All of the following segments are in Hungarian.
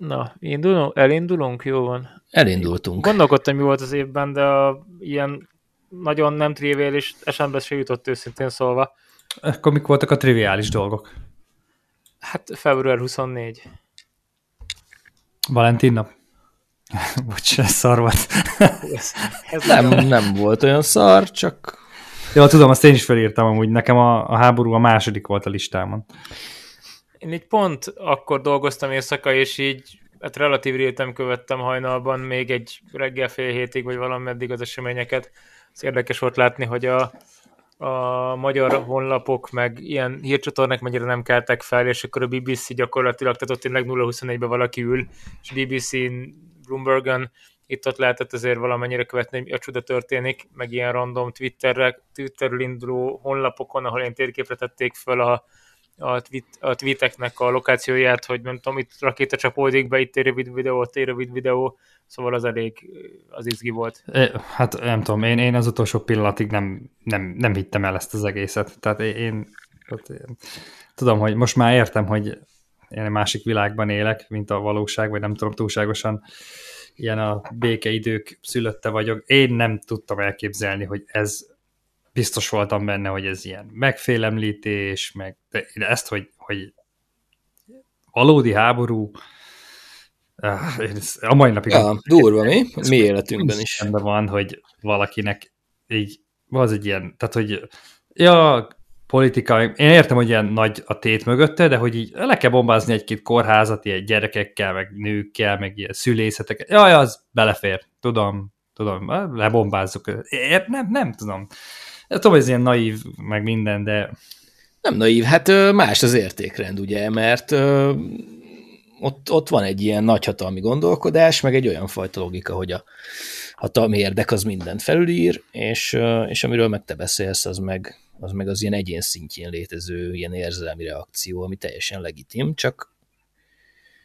Na, indulunk, elindulunk? Jó van. Elindultunk. Gondolkodtam, mi volt az évben, de a, ilyen nagyon nem triviális esembe se jutott őszintén szólva. Akkor mik voltak a triviális dolgok? Hát február 24. Valentin nap? Bocs, ez szar volt. Ez, ez Nem, nagyon- nem volt olyan szar, csak Jó, tudom, azt én is felírtam amúgy. Nekem a, a háború a második volt a listámon. Én így pont akkor dolgoztam éjszaka, és így hát relatív rétem követtem hajnalban még egy reggel fél hétig, vagy valameddig az eseményeket. Ez érdekes volt látni, hogy a, a magyar honlapok, meg ilyen hírcsatornák mennyire nem keltek fel, és akkor a BBC gyakorlatilag, tehát ott tényleg 0-24-ben valaki ül, és BBC-n, Bloomberg-ön itt-ott lehetett azért valamennyire követni, hogy a csuda történik, meg ilyen random Twitterre, Twitterről induló honlapokon, ahol ilyen térképre tették föl a, a, tweet, a tweeteknek a lokációját, hogy nem tudom, itt rakéta csapódik be, itt egy rövid videó, ott egy rövid videó, szóval az elég az izgi volt. Hát nem tudom, én, én az utolsó pillanatig nem, nem, nem hittem el ezt az egészet. Tehát én, én, tehát én tudom, hogy most már értem, hogy én egy másik világban élek, mint a valóság, vagy nem tudom, túlságosan ilyen a békeidők szülötte vagyok. Én nem tudtam elképzelni, hogy ez biztos voltam benne, hogy ez ilyen megfélemlítés, meg de ezt, hogy, hogy valódi háború, ah, én ezt a mai napig ja, durva, mi? Mi életünkben is. Rendben van, hogy valakinek így, az egy ilyen, tehát hogy ja, politika, én értem, hogy ilyen nagy a tét mögötte, de hogy így le kell bombázni egy-két kórházat, ilyen gyerekekkel, meg nőkkel, meg ilyen szülészeteket. Jaj, az belefér, tudom, tudom, lebombázzuk. Ér, nem, nem tudom. Tudom, ez ilyen naív, meg minden, de Nem naív, hát más az értékrend, ugye, mert ott, ott van egy ilyen nagyhatalmi gondolkodás, meg egy olyan fajta logika, hogy a hatalmi érdek az mindent felülír, és, és amiről meg te beszélsz, az meg, az meg az ilyen egyén szintjén létező ilyen érzelmi reakció, ami teljesen legitim, csak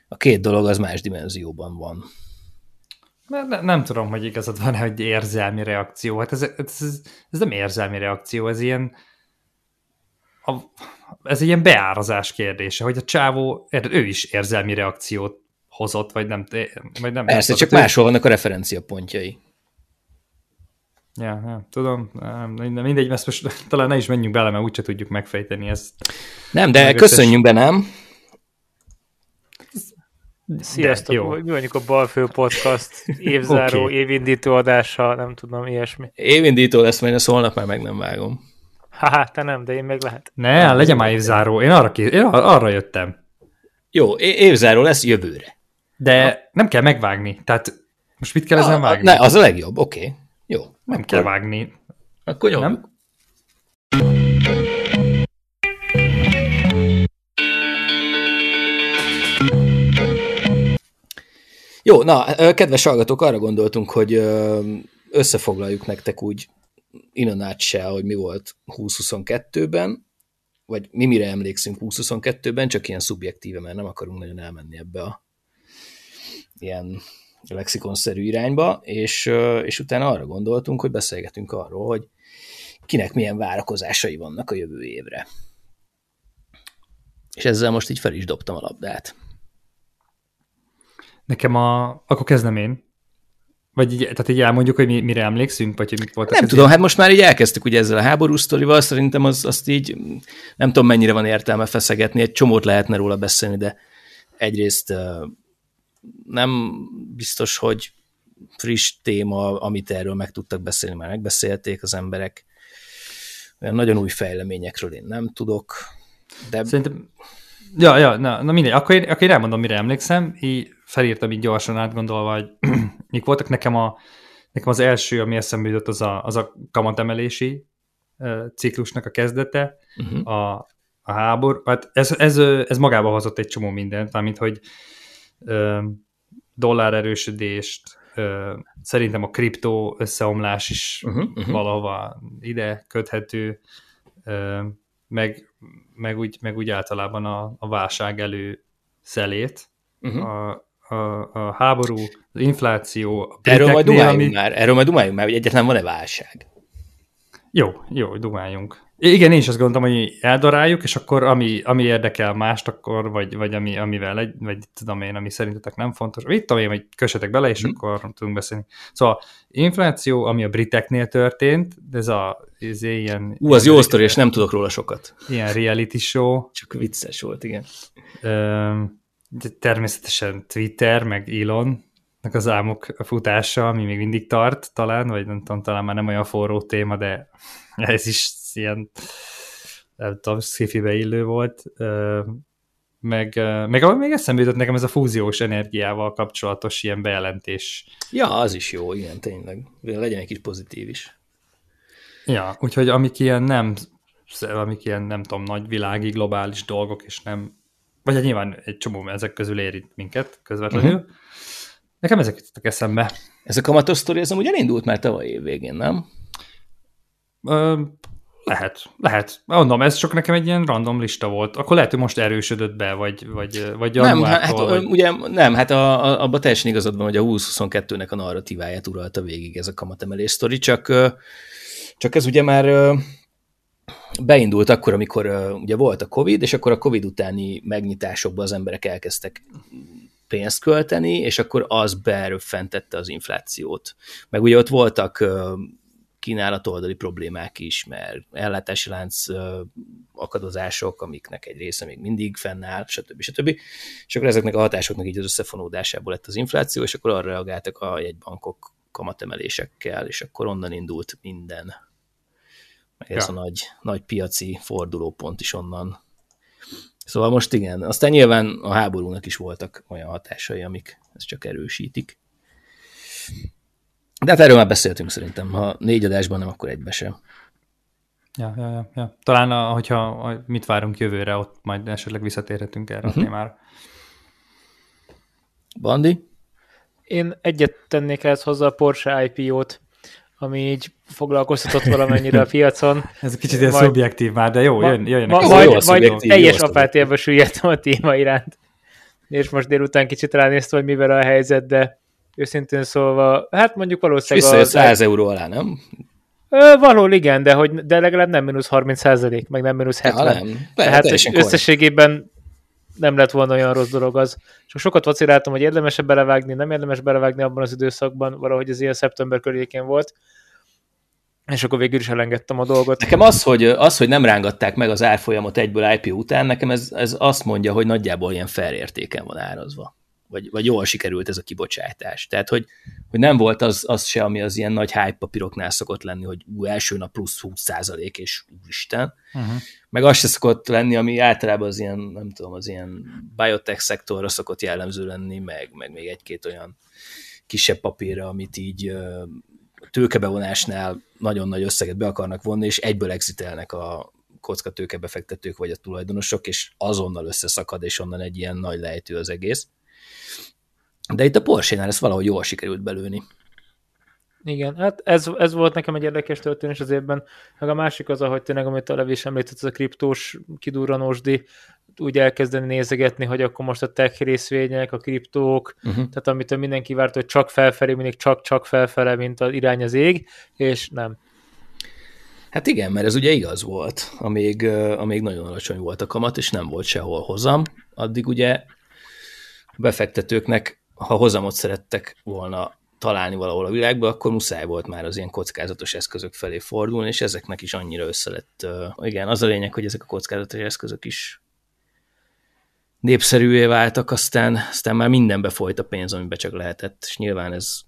a két dolog az más dimenzióban van. Ne, ne, nem tudom, hogy igazad van, hogy érzelmi reakció. Hát ez, ez, ez, nem érzelmi reakció, ez ilyen a, ez egy ilyen beárazás kérdése, hogy a csávó, ő is érzelmi reakciót hozott, vagy nem, vagy nem Persze, nem csak tudod, máshol vannak a referenciapontjai. Ja, ja, tudom, nem, mindegy, ezt most talán ne is menjünk bele, mert úgyse tudjuk megfejteni ezt. Nem, de köszönjünk be, nem? Sziasztok, jó. mi vagyunk a Balfő Podcast évzáró, Oké. évindító adása, nem tudom, ilyesmi. Évindító lesz, majd ezt holnap már meg nem vágom. Haha, te nem, de én meg lehet. Ne, legyen már évzáró, én arra, kész, én ar- arra jöttem. Jó, évzáró lesz jövőre. De nem kell megvágni, tehát most mit kell ezen Ah, vágni? ne, az a legjobb, oké. Okay. Jó. Nem kell vágni. Akkor nyomjuk. Nem? Jó, na, kedves hallgatók, arra gondoltunk, hogy összefoglaljuk nektek úgy in nutshell, hogy mi volt 2022-ben, vagy mi mire emlékszünk 2022-ben, csak ilyen szubjektíve, mert nem akarunk nagyon elmenni ebbe a ilyen lexikonszerű irányba, és, és utána arra gondoltunk, hogy beszélgetünk arról, hogy kinek milyen várakozásai vannak a jövő évre. És ezzel most így fel is dobtam a labdát. Nekem a... Akkor kezdem én. Vagy így, tehát így elmondjuk, hogy mi, mire emlékszünk, vagy hogy mik voltak Nem az tudom, hát most már így elkezdtük ugye ezzel a háborús sztorival, szerintem az, azt így nem tudom mennyire van értelme feszegetni, egy csomót lehetne róla beszélni, de egyrészt nem biztos, hogy friss téma, amit erről meg tudtak beszélni, már megbeszélték az emberek. Olyan nagyon új fejleményekről én nem tudok, de Szerintem... Ja, ja, na, na mindegy, akkor én, akkor én elmondom, mire emlékszem. Így felírtam így gyorsan átgondolva, hogy mik voltak nekem a nekem az első, ami eszembe jutott, az a, az a kamatemelési ciklusnak a kezdete, uh-huh. a, a háború. Hát ez, ez, ez magába hozott egy csomó mindent, mármint, hogy ö, dollár erősödést, ö, szerintem a kriptó összeomlás is uh-huh. uh-huh. valahova ide köthető, ö, meg, meg, úgy, meg úgy általában a, a válság elő szelét, Uh-huh. a, a, a háború, az infláció, a Erről majd dumáljunk már, erről majd dumáljunk már, hogy egyáltalán van-e válság. Jó, jó, dumáljunk. Igen, én is azt gondoltam, hogy eldaráljuk, és akkor ami, ami érdekel mást, akkor, vagy, vagy ami, amivel egy, vagy tudom én, ami szerintetek nem fontos, vagy tudom én, hogy kössetek bele, és mm. akkor tudunk beszélni. Szóval infláció, ami a briteknél történt, de ez a ez ilyen... Ú, az jó sztori, és nem tudok róla sokat. Ilyen reality show. Csak vicces volt, igen. De természetesen Twitter, meg Elon, az álmok futása, ami még mindig tart talán, vagy nem tudom, talán már nem olyan forró téma, de ez is ilyen nem tudom, sci illő volt, meg, meg még eszembe jutott nekem ez a fúziós energiával kapcsolatos ilyen bejelentés. Ja, az is jó, igen, tényleg. Legyen egy kis pozitív is. Ja, úgyhogy amik ilyen nem, amik ilyen nem tudom, nagy világi, globális dolgok, és nem, vagy hát nyilván egy csomó ezek közül érint minket közvetlenül. Uh-huh. Nekem ezek jutottak eszembe. Ez a kamatos sztori, ez amúgy elindult már tavaly év végén, nem? Ö, lehet, lehet. Mondom, ez csak nekem egy ilyen random lista volt. Akkor lehet, hogy most erősödött be, vagy, vagy, vagy Nem, hát, vagy... ugye nem, hát a, a, abban teljesen igazad van, hogy a 2022-nek a narratíváját uralta végig ez a kamatemelés sztori, csak, csak ez ugye már beindult akkor, amikor ugye volt a Covid, és akkor a Covid utáni megnyitásokban az emberek elkezdtek pénzt költeni, és akkor az beröffentette az inflációt. Meg ugye ott voltak kínálatoldali problémák is, mert ellátási lánc akadozások, amiknek egy része még mindig fennáll, stb. stb. És akkor ezeknek a hatásoknak így az összefonódásából lett az infláció, és akkor arra reagáltak a jegybankok kamatemelésekkel, és akkor onnan indult minden. Ez ja. a nagy, nagy piaci fordulópont is onnan. Szóval most igen, aztán nyilván a háborúnak is voltak olyan hatásai, amik ezt csak erősítik. De hát erről már beszéltünk szerintem. Ha négy adásban nem, akkor egybe sem. Ja, ja, ja, ja. Talán, a, hogyha mit várunk jövőre, ott majd esetleg visszatérhetünk erre uh-huh. a mhm. témára. Bandi? Én egyet tennék ehhez hozzá a Porsche IPO-t, ami így foglalkoztatott valamennyire a piacon. Ez kicsit ilyen szubjektív már, de jó, jön, jöjjenek. Ma, majd, majd teljes apátiába süllyedtem a téma iránt. És most délután kicsit ránéztem, hogy mivel a helyzet, de őszintén szólva, hát mondjuk valószínűleg... Visszajött 100 euró alá, nem? Ö, való, igen, de, hogy, de legalább nem mínusz 30 százalék, meg nem mínusz 70. Ja, nem. Tehát összességében nem lett volna olyan rossz dolog az. Csak sokat vaciláltam, hogy érdemes belevágni, nem érdemes belevágni abban az időszakban, valahogy ez ilyen szeptember környékén volt. És akkor végül is elengedtem a dolgot. Nekem az, hogy, az, hogy nem rángatták meg az árfolyamot egyből IPO után, nekem ez, ez azt mondja, hogy nagyjából ilyen fair értéken van árazva vagy, vagy jól sikerült ez a kibocsátás. Tehát, hogy, hogy nem volt az, az se, ami az ilyen nagy hype papíroknál szokott lenni, hogy ú, első nap plusz 20 százalék, és úristen. Uh-huh. Meg az se szokott lenni, ami általában az ilyen, nem tudom, az ilyen biotech szektorra szokott jellemző lenni, meg, meg még egy-két olyan kisebb papírra, amit így tőkebevonásnál nagyon nagy összeget be akarnak vonni, és egyből exitelnek a kocka tőkebefektetők vagy a tulajdonosok, és azonnal összeszakad, és onnan egy ilyen nagy lejtő az egész. De itt a Porsche-nál ezt valahogy jól sikerült belőni. Igen, hát ez, ez volt nekem egy érdekes történés az évben, meg a másik az, hogy tényleg, amit a Levi is említett, ez a kriptós kidurranósdi, úgy elkezdeni nézegetni, hogy akkor most a tech részvények, a kriptók, uh-huh. tehát amit mindenki várt, hogy csak felfelé, mindig csak-csak felfele, mint az irány az ég, és nem. Hát igen, mert ez ugye igaz volt, amíg, amíg nagyon alacsony volt a kamat, és nem volt sehol hozam, addig ugye befektetőknek ha hozamot szerettek volna találni valahol a világban, akkor muszáj volt már az ilyen kockázatos eszközök felé fordulni, és ezeknek is annyira össze lett. Igen, az a lényeg, hogy ezek a kockázatos eszközök is népszerűvé váltak, aztán, aztán már mindenbe folyt a pénz, amiben csak lehetett, és nyilván ez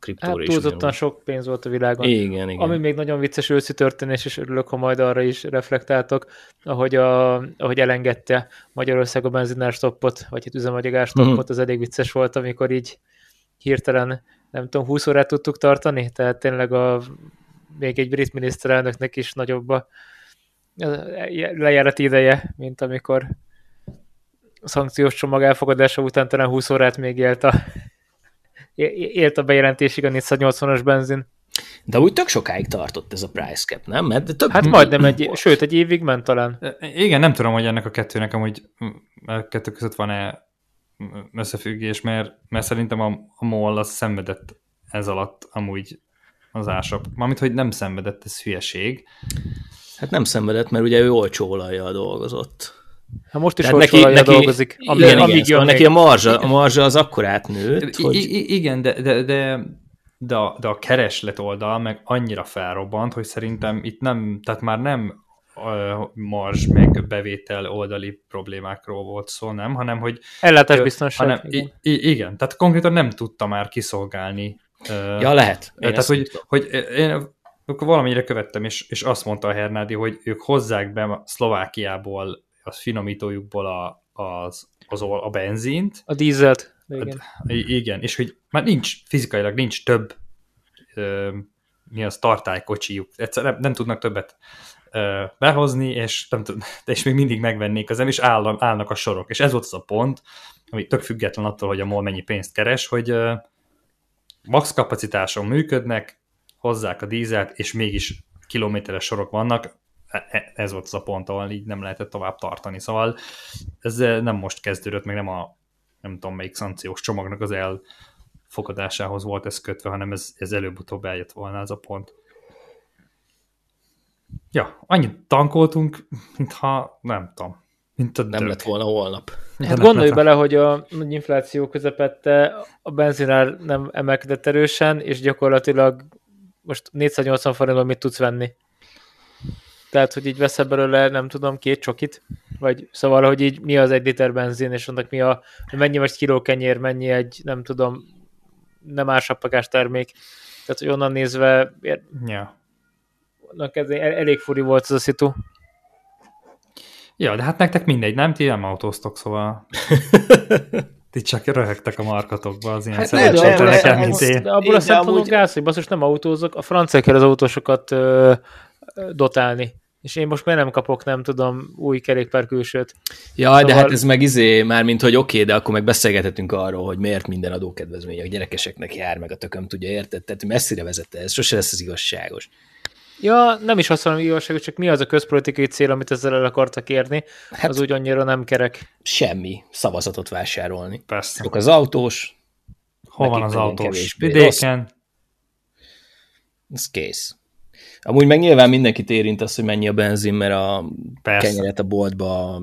kriptóra hát, is. túlzottan sok pénz volt a világon. Igen, igen. Ami még nagyon vicces őszi történés, és örülök, ha majd arra is reflektáltok, ahogy, a, ahogy elengedte Magyarország a benzinás stoppot, vagy itt üzemanyagás stoppot, uh-huh. az elég vicces volt, amikor így hirtelen, nem tudom, 20 órát tudtuk tartani, tehát tényleg a, még egy brit miniszterelnöknek is nagyobb a lejárat ideje, mint amikor a szankciós csomag elfogadása után talán 20 órát még élt a élt a bejelentésig a 480-as benzin. De úgy tök sokáig tartott ez a price cap, nem? Mert több hát majdnem egy, volt. sőt, egy évig ment talán. Igen, nem tudom, hogy ennek a kettőnek amúgy a kettő között van-e összefüggés, mert, mert szerintem a, a MOL az szenvedett ez alatt amúgy az ásap. Mármint, hogy nem szenvedett, ez hülyeség. Hát nem szenvedett, mert ugye ő olcsó olajjal dolgozott. Hát most is Tehát neki, neki, dolgozik. Amíg, igen, amíg igen, jön szóval neki a marzsa, a marzsa az akkor átnőtt, I- hogy... I- igen, de, de, de, de, a, de a kereslet oldal meg annyira felrobbant, hogy szerintem itt nem, tehát már nem marzs meg bevétel oldali problémákról volt szó, nem, hanem hogy Ellátásbiztonság. hanem, igen. i, igen, tehát konkrétan nem tudta már kiszolgálni. Ja, lehet. Én tehát, hogy, tudom. hogy én akkor valamennyire követtem, és, és azt mondta a Hernádi, hogy ők hozzák be Szlovákiából, a finomítójukból a, az, az, a benzint, A dízelt. Igen. I- Igen, és hogy már nincs, fizikailag nincs több ö, mi az tartálykocsijuk. Egyszerűen nem, nem tudnak többet ö, behozni, és, nem tud, és még mindig megvennék az nem, és áll, állnak a sorok. És ez volt az a pont, ami tök független attól, hogy a MOL mennyi pénzt keres, hogy ö, max kapacitáson működnek, hozzák a dízelt, és mégis kilométeres sorok vannak, ez volt az a pont, ahol így nem lehetett tovább tartani. Szóval ez eh, nem most kezdődött, meg nem a nem tudom melyik szankciós csomagnak az elfogadásához volt ez kötve, hanem ez, ez előbb-utóbb eljött volna ez a pont. Ja, annyit tankoltunk, mintha nem tudom, mint a Nem dög. lett volna holnap. Hát nem gondolj lett- bele, hogy a nagy infláció közepette a benzinár nem emelkedett erősen, és gyakorlatilag most 480 forintból mit tudsz venni? Tehát, hogy így veszel belőle, nem tudom, két csokit? Vagy szóval, hogy így mi az egy liter benzin, és annak mi a, hogy mennyi most kiló kenyér, mennyi egy, nem tudom, nem ársapagás termék. Tehát, hogy onnan nézve, Ja. annak ez el- elég furi volt ez a szitu. ja, de hát nektek mindegy, nem? Ti nem autóztok, szóval ti csak röhögtek a markatokba az ilyen Hát ez- mint én. de abból a szempontból amúgy- gáz, hogy basszus nem autózok, a franciák kell az autósokat ö, ö, dotálni. És én most miért nem kapok, nem tudom, új kerékpár külsőt. Jaj, de Szóval- hát ez meg izé, már mint hogy oké, de akkor meg beszélgethetünk arról, hogy miért minden adókedvezmény a gyerekeseknek jár, meg a tököm tudja, érted? Tehát messzire vezette ez, sose lesz az igazságos. Ja, nem is azt mondom, igazságos, csak mi az a közpolitikai cél, amit ezzel el akartak érni, Hát- az úgy annyira nem kerek. Semmi szavazatot vásárolni. Persze. Azok az autós, Hol van nekik az autós? Vidéken? ez kész. Amúgy meg nyilván mindenkit érint az, hogy mennyi a benzin, mert a Persze. kenyeret a boltba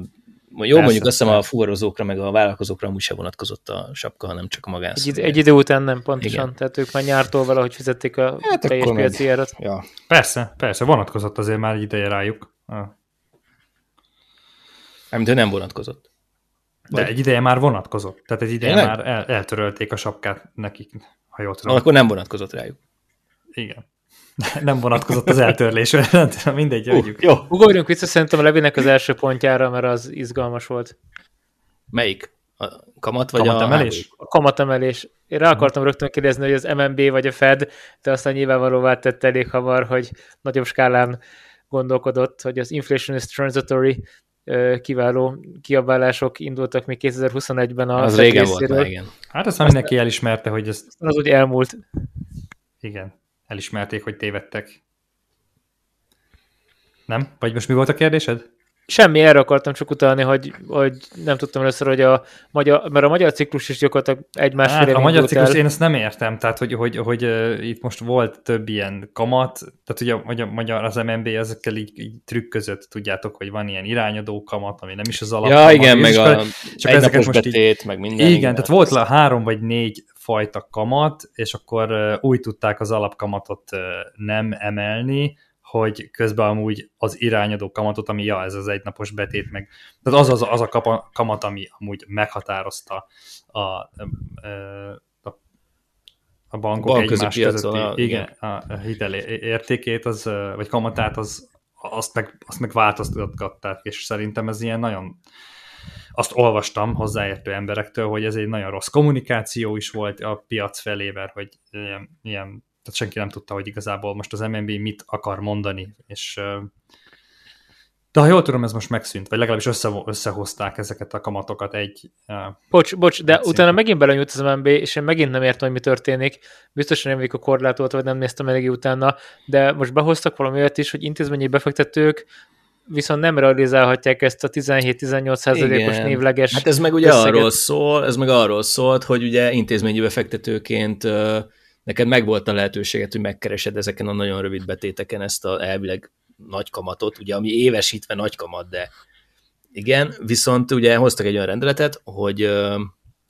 jó, Persze, mondjuk azt hiszem a fuvarozókra, meg a vállalkozókra amúgy se vonatkozott a sapka, hanem csak a Egy, id- magánszemélyre. egy idő után nem, pontosan. Igen. Tehát ők már nyártól valahogy fizették a Hát teljes piaci árat. Ja. Persze, persze, vonatkozott azért már egy ideje rájuk. Ah. Hogy nem vonatkozott. De Vagy- egy ideje már vonatkozott. Tehát egy ideje Tényleg? már el, eltörölték a sapkát nekik, ha jól tudom. akkor nem vonatkozott rájuk. Igen. Nem vonatkozott az eltörlésre, tudom, mindegy, Uh, hagyjuk. jó. Ugorjunk vissza szerintem a Levinek az első pontjára, mert az izgalmas volt. Melyik? A kamat vagy Kamatemelés? a A kamatemelés. Én rá akartam rögtön kérdezni, hogy az MNB vagy a Fed, de aztán nyilvánvalóvá tette elég hamar, hogy nagyobb skálán gondolkodott, hogy az inflation is transitory kiváló kiabálások indultak még 2021-ben a Az régen volt már, igen. Hát azt mindenki elismerte, hogy ez, Az úgy elmúlt. igen, elismerték, hogy tévedtek. Nem? Vagy most mi volt a kérdésed? Semmi, erre akartam csak utalni, hogy, hogy nem tudtam először, hogy a magyar, mert a magyar ciklus is gyakorlatilag egy-másfél Hát, év a magyar ciklus, el. én ezt nem értem, tehát hogy, hogy, hogy uh, itt most volt több ilyen kamat, tehát ugye a magyar, magyar az MNB ezekkel így, így trükközött, tudjátok, hogy van ilyen irányadó kamat, ami nem is az alap. Ja, igen, meg a csak ezeket most így- betét, meg minden. Igen, igen, tehát volt le három vagy négy fajta kamat, és akkor uh, úgy tudták az alapkamatot uh, nem emelni, hogy közben amúgy az irányadó kamatot, ami ja, ez az egynapos betét, meg tehát az az, az a kapa, kamat, ami amúgy meghatározta a, a, a, a bankok Bankközi egymás piacon, közötti a- igen, a, a hitel értékét, az, vagy kamatát, az, azt, meg, azt meg változtatták, és szerintem ez ilyen nagyon azt olvastam hozzáértő emberektől, hogy ez egy nagyon rossz kommunikáció is volt a piac felével, hogy ilyen, ilyen tehát senki nem tudta, hogy igazából most az MNB mit akar mondani, és de ha jól tudom, ez most megszűnt, vagy legalábbis össze, összehozták ezeket a kamatokat egy... Bocs, bocs, de Egy utána szinten. megint megint belenyújt az MNB, és én megint nem értem, hogy mi történik. Biztosan nem a korlátolt, vagy nem néztem eléggé utána, de most behoztak valami olyat is, hogy intézményi befektetők viszont nem realizálhatják ezt a 17-18 százalékos névleges Hát ez meg ugye összeget. arról szól, ez meg arról szólt, hogy ugye intézményi befektetőként neked megvolt a lehetőséget, hogy megkeresed ezeken a nagyon rövid betéteken ezt a elvileg nagy kamatot, ugye ami évesítve nagy kamat, de igen, viszont ugye hoztak egy olyan rendeletet, hogy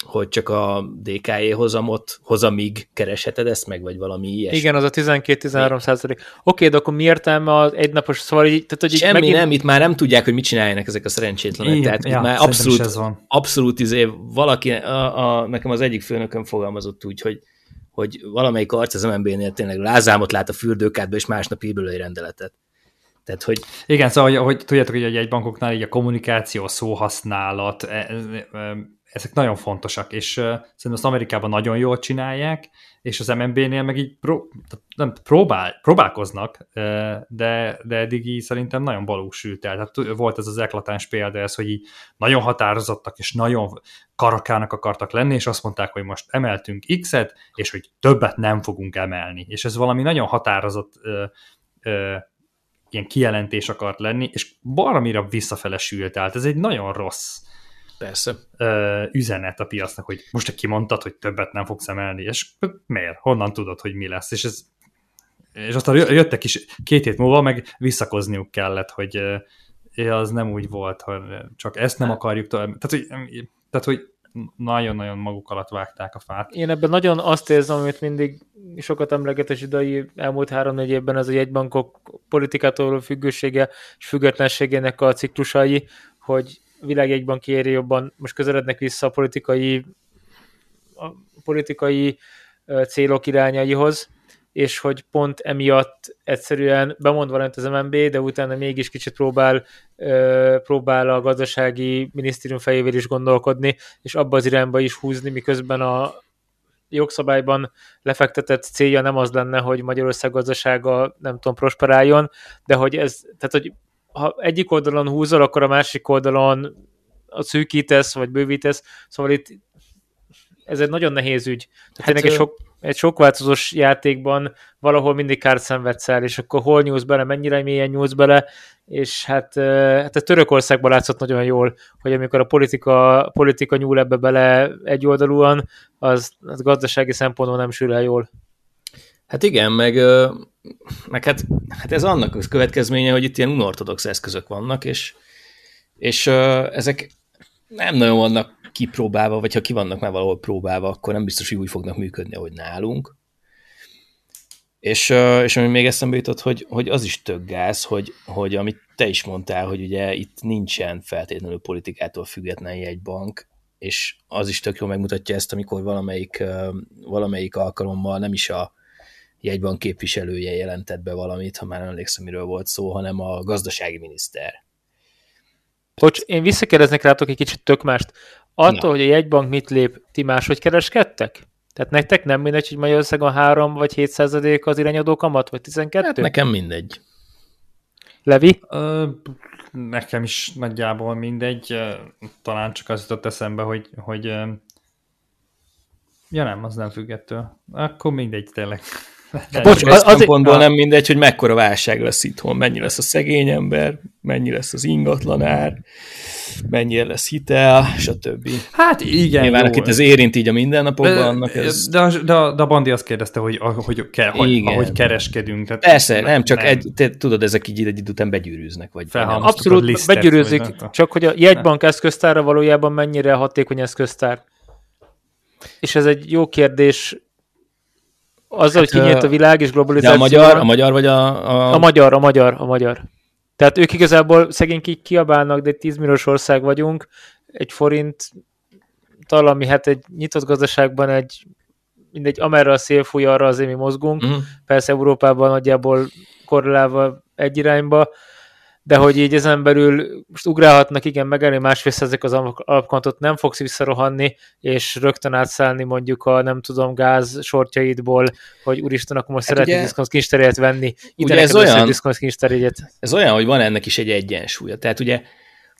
hogy csak a DKE hozamot, hozamig keresheted ezt meg, vagy valami ilyesmi. Igen, az a 12-13 százalék. Oké, de akkor mi értelme az egynapos, szóval így, tehát, hogy Semmi megint... nem, itt már nem tudják, hogy mit csináljanak ezek a szerencsétlenek. Igen, tehát ja, már abszolút, ez van. abszolút izé, valaki, a, a, nekem az egyik főnököm fogalmazott úgy, hogy, hogy valamelyik arc az MNB-nél tényleg lázámot lát a fürdőkádba, és másnap ír egy rendeletet. Tehát, hogy... Igen, szóval, hogy, hogy tudjátok, hogy egy bankoknál így a kommunikáció, a szóhasználat, e, e, e, ezek nagyon fontosak, és szerintem azt Amerikában nagyon jól csinálják, és az MNB-nél meg így pró- nem, próbál, próbálkoznak, de, de eddig így szerintem nagyon balúsült el. Tehát volt ez az eklatáns példa, ez, hogy így nagyon határozottak, és nagyon karakának akartak lenni, és azt mondták, hogy most emeltünk X-et, és hogy többet nem fogunk emelni. És ez valami nagyon határozott uh, uh, ilyen kijelentés akart lenni, és baromira visszafele sült. Tehát ez egy nagyon rossz Persze. Ö, üzenet a piacnak, hogy most te kimondtad, hogy többet nem fogsz emelni, és miért? Honnan tudod, hogy mi lesz? És ez és aztán jöttek is két hét múlva, meg visszakozniuk kellett, hogy az nem úgy volt, hogy csak ezt nem hát- akarjuk tovább. Tehát, hogy, tehát, hogy nagyon-nagyon maguk alatt vágták a fát. Én ebben nagyon azt érzem, amit mindig sokat emlegetes idei elmúlt három-négy évben ez a jegybankok politikától függősége és függetlenségének a ciklusai, hogy világjegyban kéri jobban, most közelednek vissza a politikai, a politikai célok irányaihoz, és hogy pont emiatt egyszerűen bemond valamit az MNB, de utána mégis kicsit próbál, próbál a gazdasági minisztérium fejével is gondolkodni, és abba az irányba is húzni, miközben a jogszabályban lefektetett célja nem az lenne, hogy Magyarország gazdasága nem tudom, prosperáljon, de hogy ez, tehát hogy ha egyik oldalon húzol, akkor a másik oldalon a szűkítesz, vagy bővítesz, szóval itt ez egy nagyon nehéz ügy. Tehát hát, egy, sok, egy sok változós játékban valahol mindig kárt szenvedsz el, és akkor hol nyúlsz bele, mennyire mélyen nyúlsz bele, és hát, hát a Törökországban látszott nagyon jól, hogy amikor a politika, politika nyúl ebbe bele egyoldalúan, az, az gazdasági szempontból nem sül el jól. Hát igen, meg, meg hát, hát ez annak a következménye, hogy itt ilyen unortodox eszközök vannak, és, és ezek nem nagyon vannak kipróbálva, vagy ha ki vannak már valahol próbálva, akkor nem biztos, hogy úgy fognak működni, ahogy nálunk. És, és ami még eszembe jutott, hogy, hogy az is tök gáz, hogy, hogy amit te is mondtál, hogy ugye itt nincsen feltétlenül politikától független egy bank, és az is tök jól megmutatja ezt, amikor valamelyik, valamelyik alkalommal nem is a jegybank képviselője jelentett be valamit, ha már emlékszem, miről volt szó, hanem a gazdasági miniszter. Bocs, én visszakérdeznek rátok egy kicsit tök mást. Attól, Na. hogy a jegybank mit lép, ti máshogy kereskedtek? Tehát nektek nem mindegy, hogy Magyarországon 3 vagy 7 százalék az irányadó kamat, vagy 12? Hát nekem mindegy. Levi? Ö, nekem is nagyjából mindegy. Talán csak az jutott eszembe, hogy, hogy ja nem, az nem függettől. Akkor mindegy tényleg. Bocs, az, szempontból a... nem mindegy, hogy mekkora válság lesz itthon, mennyi lesz a szegény ember, mennyi lesz az ingatlanár, mennyire lesz hitel, stb. Hát igen, Nyilván, jó. akit ez érint így a mindennapokban, annak ez... De, de, de, de a Bandi azt kérdezte, hogy, hogy, ke, hogy ahogy kereskedünk. Tehát Persze, nem, csak nem. Egy, te, tudod, ezek így egy idő után begyűrűznek. Vagy Abszolút lisztet, begyűrűzik, vagy csak hogy a jegybank eszköztára valójában mennyire hatékony eszköztár. És ez egy jó kérdés, azzal, hát, hogy kinyílt a világ és globalizáció. De a magyar, a magyar vagy a, a... A magyar, a magyar, a magyar. Tehát ők igazából szegény kiabálnak, de egy 10 milliós ország vagyunk, egy forint ami hát egy nyitott gazdaságban egy mindegy, amerre a szél fúj, arra azért mi mozgunk. Uh-huh. Persze Európában nagyjából korrelálva egy irányba, de hogy így ezen belül most ugrálhatnak, igen, megállni, másrészt ezek az alapkantot nem fogsz visszarohanni, és rögtön átszállni mondjuk a nem tudom gáz sortjaidból, hogy úristen, akkor most hát szeretnék diszkont venni. Ide ez olyan, ez olyan, hogy van ennek is egy egyensúlya. Tehát ugye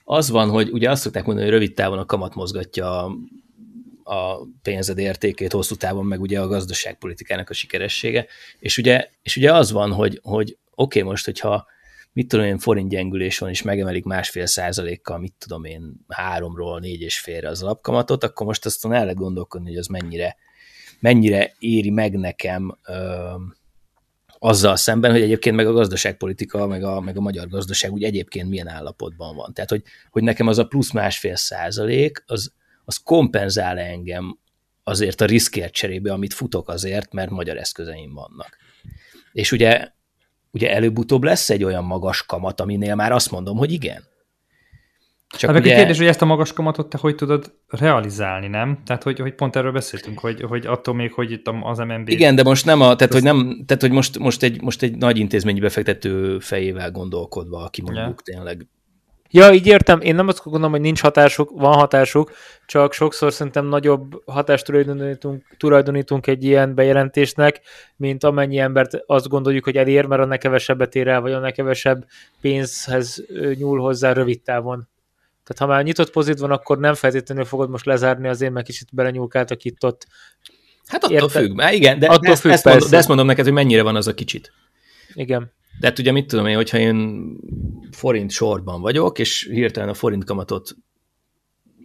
az van, hogy ugye azt szokták mondani, hogy rövid távon a kamat mozgatja a, a pénzed értékét, hosszú távon meg ugye a gazdaságpolitikának a sikeressége, és ugye, és ugye az van, hogy, hogy oké, okay, most, hogyha mit tudom én, forint gyengülés van, és megemelik másfél százalékkal, mit tudom én, háromról négy és félre az alapkamatot, akkor most aztán el lehet gondolkodni, hogy az mennyire, mennyire éri meg nekem ö, azzal szemben, hogy egyébként meg a gazdaságpolitika, meg a, meg a magyar gazdaság úgy egyébként milyen állapotban van. Tehát, hogy, hogy nekem az a plusz másfél százalék, az, az kompenzál engem azért a riskért cserébe, amit futok azért, mert magyar eszközeim vannak. És ugye, ugye előbb-utóbb lesz egy olyan magas kamat, aminél már azt mondom, hogy igen. Csak hát ugye... kérdés, hogy ezt a magas kamatot te hogy tudod realizálni, nem? Tehát, hogy, hogy pont erről beszéltünk, hogy, hogy attól még, hogy itt az MNB... Igen, de most nem a, tehát, hogy, nem, tehát, hogy most, most, egy, most egy nagy intézményi befektető fejével gondolkodva, aki mondjuk ja. tényleg Ja, így értem. Én nem azt gondolom, hogy nincs hatásuk, van hatásuk, csak sokszor szerintem nagyobb hatást tulajdonítunk, tulajdonítunk egy ilyen bejelentésnek, mint amennyi embert azt gondoljuk, hogy elér, mert annál kevesebbet ér el, vagy annál kevesebb pénzhez nyúl hozzá rövid távon. Tehát ha már nyitott pozit van, akkor nem feltétlenül fogod most lezárni, azért meg kicsit belenyúlkáltak itt ott. Hát attól Érted? függ, már igen, de, attól ezt, függ, ezt mondom, de ezt mondom neked, hogy mennyire van az a kicsit. Igen. De hát ugye mit tudom én, hogyha én forint sorban vagyok, és hirtelen a forint kamatot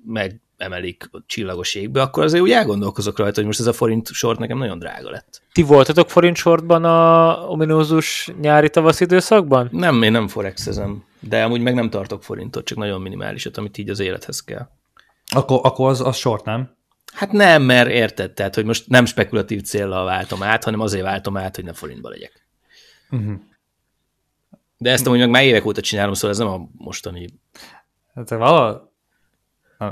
megemelik a csillagos égbe, akkor azért úgy elgondolkozok rajta, hogy most ez a forint sort nekem nagyon drága lett. Ti voltatok forint sortban a ominózus nyári tavasz időszakban? Nem, én nem forexezem, de amúgy meg nem tartok forintot, csak nagyon minimálisat, amit így az élethez kell. Akkor, akkor az, az sort, nem? Hát nem, mert érted, tehát, hogy most nem spekulatív célra váltom át, hanem azért váltom át, hogy ne forintba legyek. Uh-huh. De ezt amúgy meg már évek óta csinálom, szóval ez nem a mostani... Hát valahol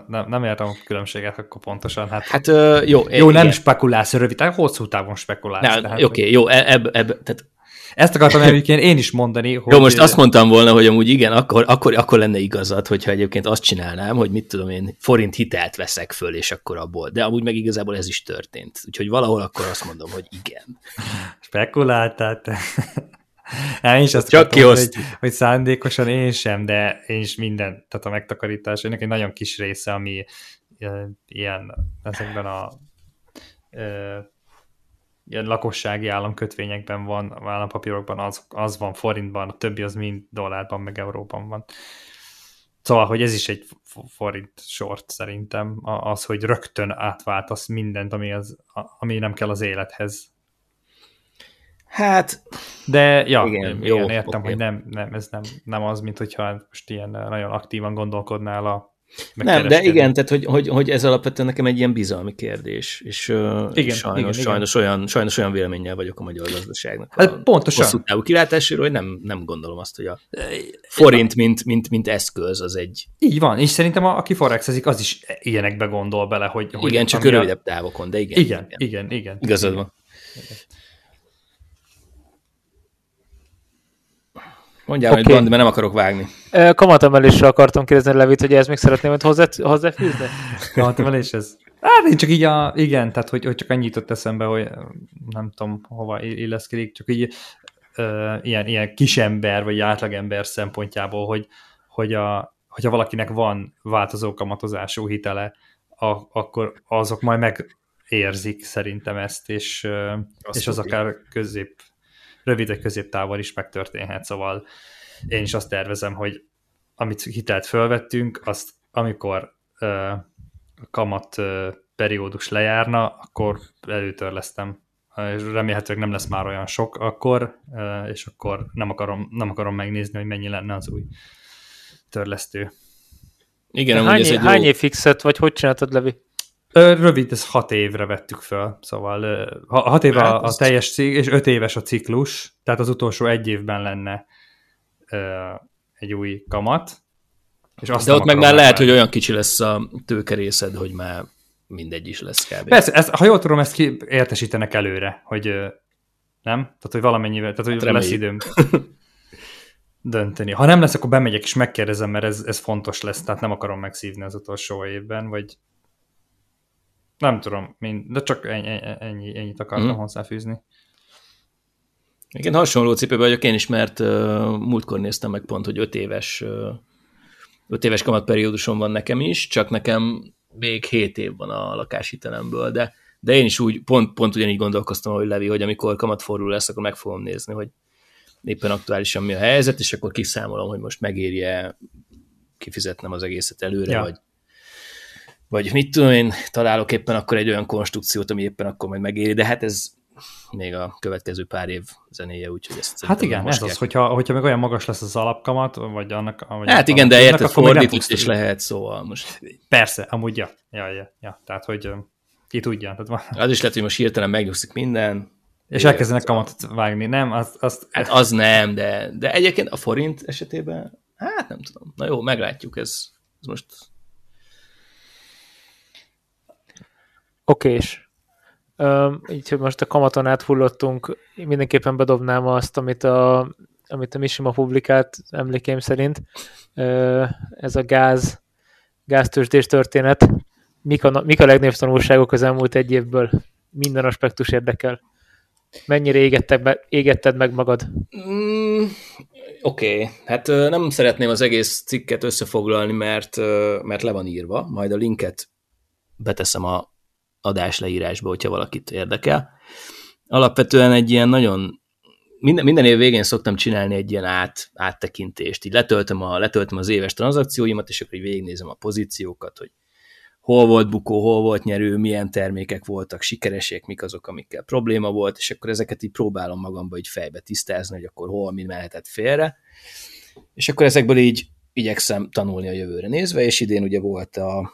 nem, nem, értem a különbséget akkor pontosan. Hát, hát uh, jó. Jó, igen. nem spekulálsz rövid, tehát hosszú távon spekulálsz. Oké, okay, jó, ebb, ebb, tehát ezt akartam egyébként én is mondani. Hogy... Jó, most azt mondtam volna, hogy amúgy igen, akkor, akkor, akkor lenne igazad, hogyha egyébként azt csinálnám, hogy mit tudom én, forint hitelt veszek föl, és akkor abból. De amúgy meg igazából ez is történt. Úgyhogy valahol akkor azt mondom, hogy igen. Spekuláltál te. Hát én is azt Csak akartam, hogy, hogy szándékosan én sem, de én is minden, tehát a megtakarítás, ennek egy nagyon kis része, ami ilyen ezekben a ilyen lakossági államkötvényekben van, állampapírokban az, az van forintban, a többi az mind dollárban, meg euróban van. Szóval, hogy ez is egy forint sort szerintem, az, hogy rögtön átváltasz mindent, ami, az, ami nem kell az élethez. Hát, de ja, igen, igen jó, értem, okay. hogy nem, nem, ez nem, nem az, mint hogyha most ilyen nagyon aktívan gondolkodnál a nem, de igen, tehát hogy, hogy, hogy ez alapvetően nekem egy ilyen bizalmi kérdés, és, igen, és sajnos, igen, sajnos, igen. Olyan, sajnos olyan véleménnyel vagyok a magyar gazdaságnak hát, a pontosan. hosszú távú kilátásról, hogy nem, nem gondolom azt, hogy a forint, mint, mint, mint eszköz, az egy... Így van, és szerintem a, aki forexezik, az is ilyenekbe gondol bele, hogy... hogy igen, csak rövidebb a... távokon, de igen. Igen, igen, igen. igen Igazad van. Igen. Mondjál, okay. hogy Bandi, mert nem akarok vágni. Kamatemelésre akartam kérdezni Levit, hogy ez még szeretném hogy hozzá, hozzáfűzni? ez. Hát én csak így a, igen, tehát hogy, hogy csak annyit jutott eszembe, hogy nem tudom, hova illeszkedik, csak így uh, ilyen, ilyen kisember, vagy átlagember szempontjából, hogy, hogy a, hogyha valakinek van változó kamatozású hitele, a, akkor azok majd megérzik szerintem ezt, és, Azt és az akár közép rövid vagy középtávon is megtörténhet, szóval én is azt tervezem, hogy amit hitelt fölvettünk, azt amikor uh, kamat uh, periódus lejárna, akkor előtörlesztem. És remélhetőleg nem lesz már olyan sok akkor, uh, és akkor nem akarom, nem akarom megnézni, hogy mennyi lenne az új törlesztő. Igen, hány, ez egy hány jó... év fixet, vagy hogy csináltad, Levi? Rövid, ez hat évre vettük föl, szóval hat év hát a, a teljes cik, és öt éves a ciklus, tehát az utolsó egy évben lenne egy új kamat. És azt De ott meg már lehet, hogy olyan kicsi lesz a tőkerészed, hogy már mindegy is lesz kb. Persze, ez, ha jól tudom, ezt ki értesítenek előre, hogy nem? Tehát, hogy valamennyivel, tehát, hogy hát lesz időm dönteni. Ha nem lesz, akkor bemegyek és megkérdezem, mert ez, ez fontos lesz, tehát nem akarom megszívni az utolsó évben, vagy nem tudom, mind, de csak ennyi, ennyi, ennyit akartam mm. hozzáfűzni. Igen, hasonló cipőben vagyok én is, mert uh, múltkor néztem meg pont, hogy öt éves, uh, öt éves kamatperiódusom van nekem is, csak nekem még hét év van a lakáshitelemből, de, de én is úgy, pont, pont ugyanígy gondolkoztam, hogy Levi, hogy amikor kamatfordul lesz, akkor meg fogom nézni, hogy éppen aktuálisan mi a helyzet, és akkor kiszámolom, hogy most megérje kifizetnem az egészet előre, ja. vagy, vagy mit tudom én, találok éppen akkor egy olyan konstrukciót, ami éppen akkor majd megéri, de hát ez még a következő pár év zenéje, úgyhogy ezt Hát igen, ez az, hogyha, hogyha meg olyan magas lesz az alapkamat, vagy annak... Vagy hát igen, de érted, fordított is lehet, szóval most... Persze, amúgy ja, ja, ja, ja. tehát hogy ki tudja. Tehát van. Az is lehet, hogy most hirtelen megnyugszik minden. És elkezdenek kamatot vágni, nem? Az, az... Hát az nem, de, de egyébként a forint esetében, hát nem tudom. Na jó, meglátjuk, ez, ez most... Okés. Um, így, hogy most a kamaton átfullottunk, mindenképpen bedobnám azt, amit a, amit a Mishima publikált emlékeim szerint. Uh, ez a gáz, gáztősdés történet. Mik a, mik a legnagyobb tanulságok az elmúlt egy évből? Minden aspektus érdekel. Mennyire égetted, be, égetted meg magad? Mm, Oké, okay. hát nem szeretném az egész cikket összefoglalni, mert, mert le van írva, majd a linket beteszem a adás leírásba, hogyha valakit érdekel. Alapvetően egy ilyen nagyon, minden, minden év végén szoktam csinálni egy ilyen át, áttekintést, így letöltöm, a, letöltöm az éves tranzakcióimat, és akkor így végignézem a pozíciókat, hogy hol volt bukó, hol volt nyerő, milyen termékek voltak sikeresek, mik azok, amikkel probléma volt, és akkor ezeket így próbálom magamba így fejbe tisztázni, hogy akkor hol mi mehetett félre, és akkor ezekből így igyekszem tanulni a jövőre nézve, és idén ugye volt a,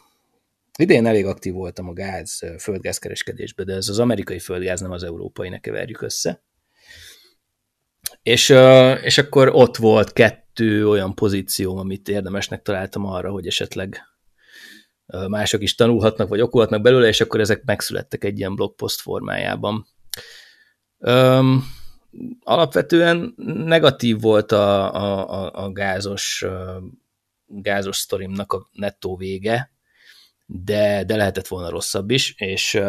idén elég aktív voltam a gáz, földgázkereskedésben, de ez az amerikai földgáz, nem az európai, ne keverjük össze. És, és akkor ott volt kettő olyan pozíció, amit érdemesnek találtam arra, hogy esetleg mások is tanulhatnak, vagy okulhatnak belőle, és akkor ezek megszülettek egy ilyen blogpost formájában. Um, alapvetően negatív volt a, a, a gázos, gázos sztorimnak a nettó vége, de, de lehetett volna rosszabb is, és,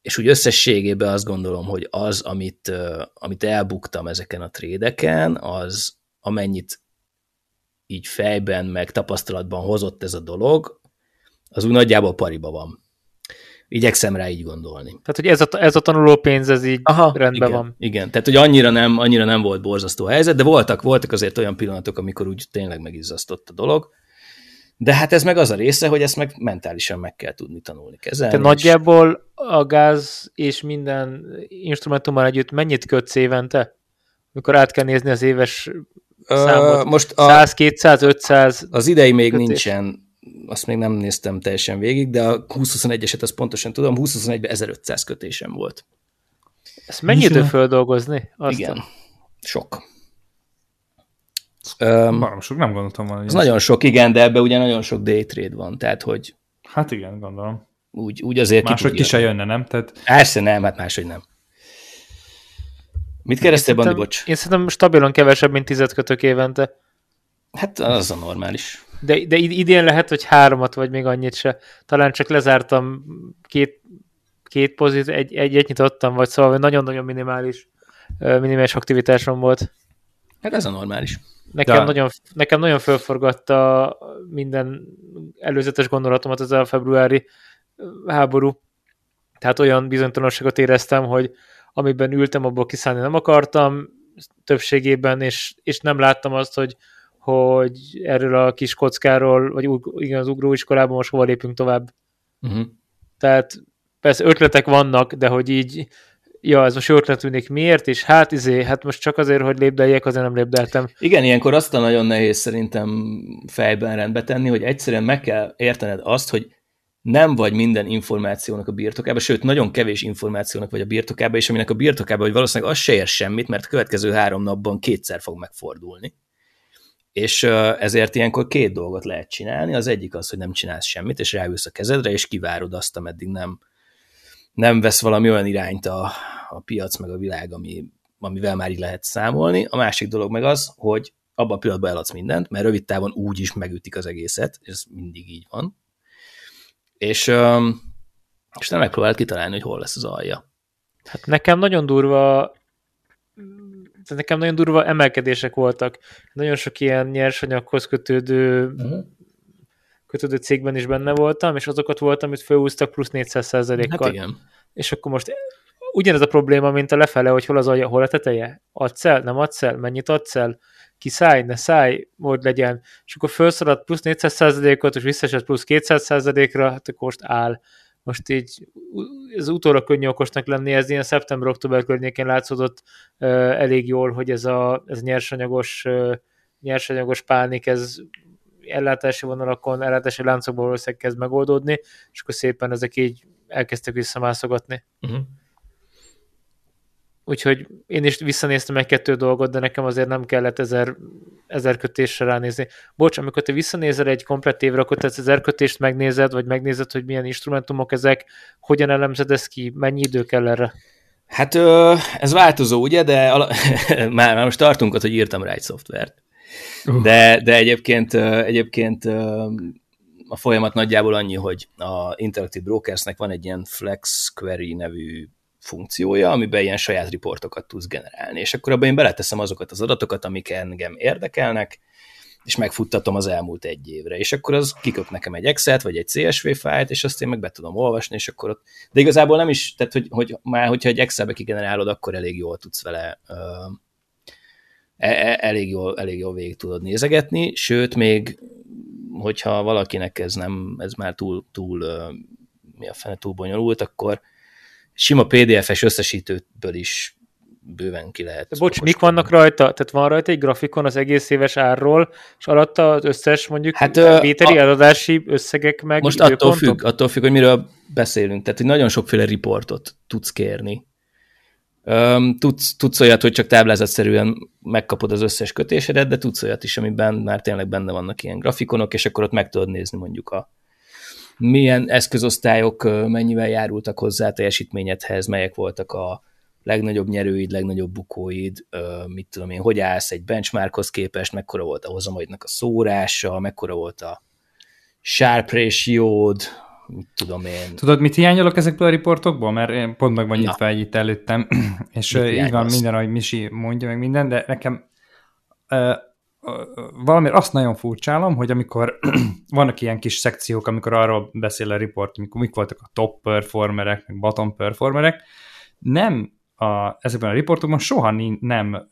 és úgy összességében azt gondolom, hogy az, amit, amit elbuktam ezeken a trédeken, az amennyit így fejben, meg tapasztalatban hozott ez a dolog, az úgy nagyjából pariba van. Igyekszem rá így gondolni. Tehát, hogy ez a, ez a tanuló pénz, ez így Aha, rendben igen, van. Igen, tehát, hogy annyira nem, annyira nem volt borzasztó helyzet, de voltak, voltak azért olyan pillanatok, amikor úgy tényleg megizzasztott a dolog. De hát ez meg az a része, hogy ezt meg mentálisan meg kell tudni tanulni kezelni. Te nagyjából a gáz és minden instrumentummal együtt mennyit kötsz évente? Mikor át kell nézni az éves számot. Most a, 100, 200, 500. Az idei még kötés. nincsen, azt még nem néztem teljesen végig, de a 2021-eset azt pontosan tudom, 2021-ben 1500 kötésem volt. Ezt mennyi idő földolgozni? Azt Igen, sok. Um, sok, nem gondoltam volna. Ez nagyon sok, igen, de ebbe ugye nagyon sok day trade van, tehát hogy... Hát igen, gondolom. Úgy, úgy azért Máshogy ki, ki se jönne, nem? Tehát... Persze nem, hát máshogy nem. Mit kerestél, Bandi, bocs? Én szerintem stabilan kevesebb, mint tizet kötök évente. Hát az a normális. De, de idén lehet, hogy háromat, vagy még annyit se. Talán csak lezártam két, két pozit, egy, egyet nyitottam, vagy szóval nagyon-nagyon minimális, minimális aktivitásom volt. Hát ez a normális. Nekem, ja. nagyon, nekem nagyon fölforgatta minden előzetes gondolatomat ez a februári háború. Tehát olyan bizonytalanságot éreztem, hogy amiben ültem, abból kiszállni nem akartam többségében, és, és nem láttam azt, hogy, hogy erről a kis kockáról, vagy igen, az ugróiskolában most hova lépünk tovább. Uh-huh. Tehát persze ötletek vannak, de hogy így, ja, ez most jó ötlet tűnik, miért, és hát izé, hát most csak azért, hogy lépdeljek, azért nem lépdeltem. Igen, ilyenkor azt a nagyon nehéz szerintem fejben rendbe tenni, hogy egyszerűen meg kell értened azt, hogy nem vagy minden információnak a birtokában, sőt, nagyon kevés információnak vagy a birtokában, és aminek a birtokában, hogy valószínűleg az se ér semmit, mert a következő három napban kétszer fog megfordulni. És ezért ilyenkor két dolgot lehet csinálni. Az egyik az, hogy nem csinálsz semmit, és ráülsz a kezedre, és kivárod azt, ameddig nem, nem vesz valami olyan irányt a, a piac, meg a világ, ami, amivel már így lehet számolni. A másik dolog meg az, hogy abban a pillanatban eladsz mindent, mert rövid távon úgy is megütik az egészet, ez mindig így van és, és nem megpróbált kitalálni, hogy hol lesz az alja. Hát nekem nagyon durva nekem nagyon durva emelkedések voltak. Nagyon sok ilyen nyersanyaghoz kötődő uh-huh. Kötődő cégben is benne voltam, és azokat voltam, amit felhúztak plusz 400 százalékkal. Hát igen. És akkor most ugyanez a probléma, mint a lefele, hogy hol az alja, hol a teteje. Adsz el, nem adsz el, mennyit adsz el, kiszállj, ne szállj, hogy legyen, és akkor felszaladt plusz 400 ot és visszaesett plusz 200 ra hát akkor most áll. most így ez utólag könnyű okosnak lenni, ez ilyen szeptember-október környékén látszódott uh, elég jól, hogy ez a, ez a nyersanyagos, uh, nyersanyagos pánik, ez ellátási vonalakon, ellátási láncokból valószínűleg kezd megoldódni, és akkor szépen ezek így elkezdtek visszamászogatni. Uh-huh. Úgyhogy én is visszanéztem egy kettő dolgot, de nekem azért nem kellett ezer, ezer kötésre ránézni. Bocs, amikor te visszanézel egy komplet évre, akkor te ezer kötést megnézed, vagy megnézed, hogy milyen instrumentumok ezek, hogyan elemzed ezt ki, mennyi idő kell erre? Hát ez változó, ugye, de ala- már, már most tartunk ott, hogy írtam rá egy szoftvert. De, de egyébként, egyébként a folyamat nagyjából annyi, hogy a Interactive Brokersnek van egy ilyen Flex Query nevű funkciója, amiben ilyen saját riportokat tudsz generálni, és akkor abban én beleteszem azokat az adatokat, amik engem érdekelnek, és megfuttatom az elmúlt egy évre, és akkor az kiköp nekem egy Excel-t, vagy egy CSV fájlt, és azt én meg be tudom olvasni, és akkor ott... De igazából nem is, tehát hogy, hogy már hogyha egy Excelbe kigenerálod, akkor elég jól tudsz vele uh, elég jól, elég jól végig tudod nézegetni, sőt, még hogyha valakinek ez nem, ez már túl, túl mi a fene, túl bonyolult, akkor sima PDF-es összesítőből is bőven ki lehet. De bocs, mik vannak rajta? Tehát van rajta egy grafikon az egész éves árról, és alatta az összes mondjuk hát, vételi eladási összegek meg Most attól függ, attól függ, hogy miről beszélünk. Tehát, hogy nagyon sokféle riportot tudsz kérni. Tudsz, tudsz olyat, hogy csak táblázatszerűen megkapod az összes kötésedet, de tudsz olyat is, amiben már tényleg benne vannak ilyen grafikonok, és akkor ott meg tudod nézni mondjuk a milyen eszközosztályok mennyivel járultak hozzá a teljesítményedhez, melyek voltak a legnagyobb nyerőid, legnagyobb bukóid, mit tudom én, hogy állsz egy benchmarkhoz képest, mekkora volt a hozamaidnak a szórása, mekkora volt a sharp ratio mit tudom én. Tudod, mit hiányolok ezekből a riportokból? Mert én pont meg van nyitva egy itt előttem, és mit így van minden, ahogy Misi mondja, meg minden, de nekem uh, valamiért azt nagyon furcsálom, hogy amikor vannak ilyen kis szekciók, amikor arról beszél a report, mikor mik voltak a top performerek, meg bottom performerek, nem a, ezekben a riportokban soha nem,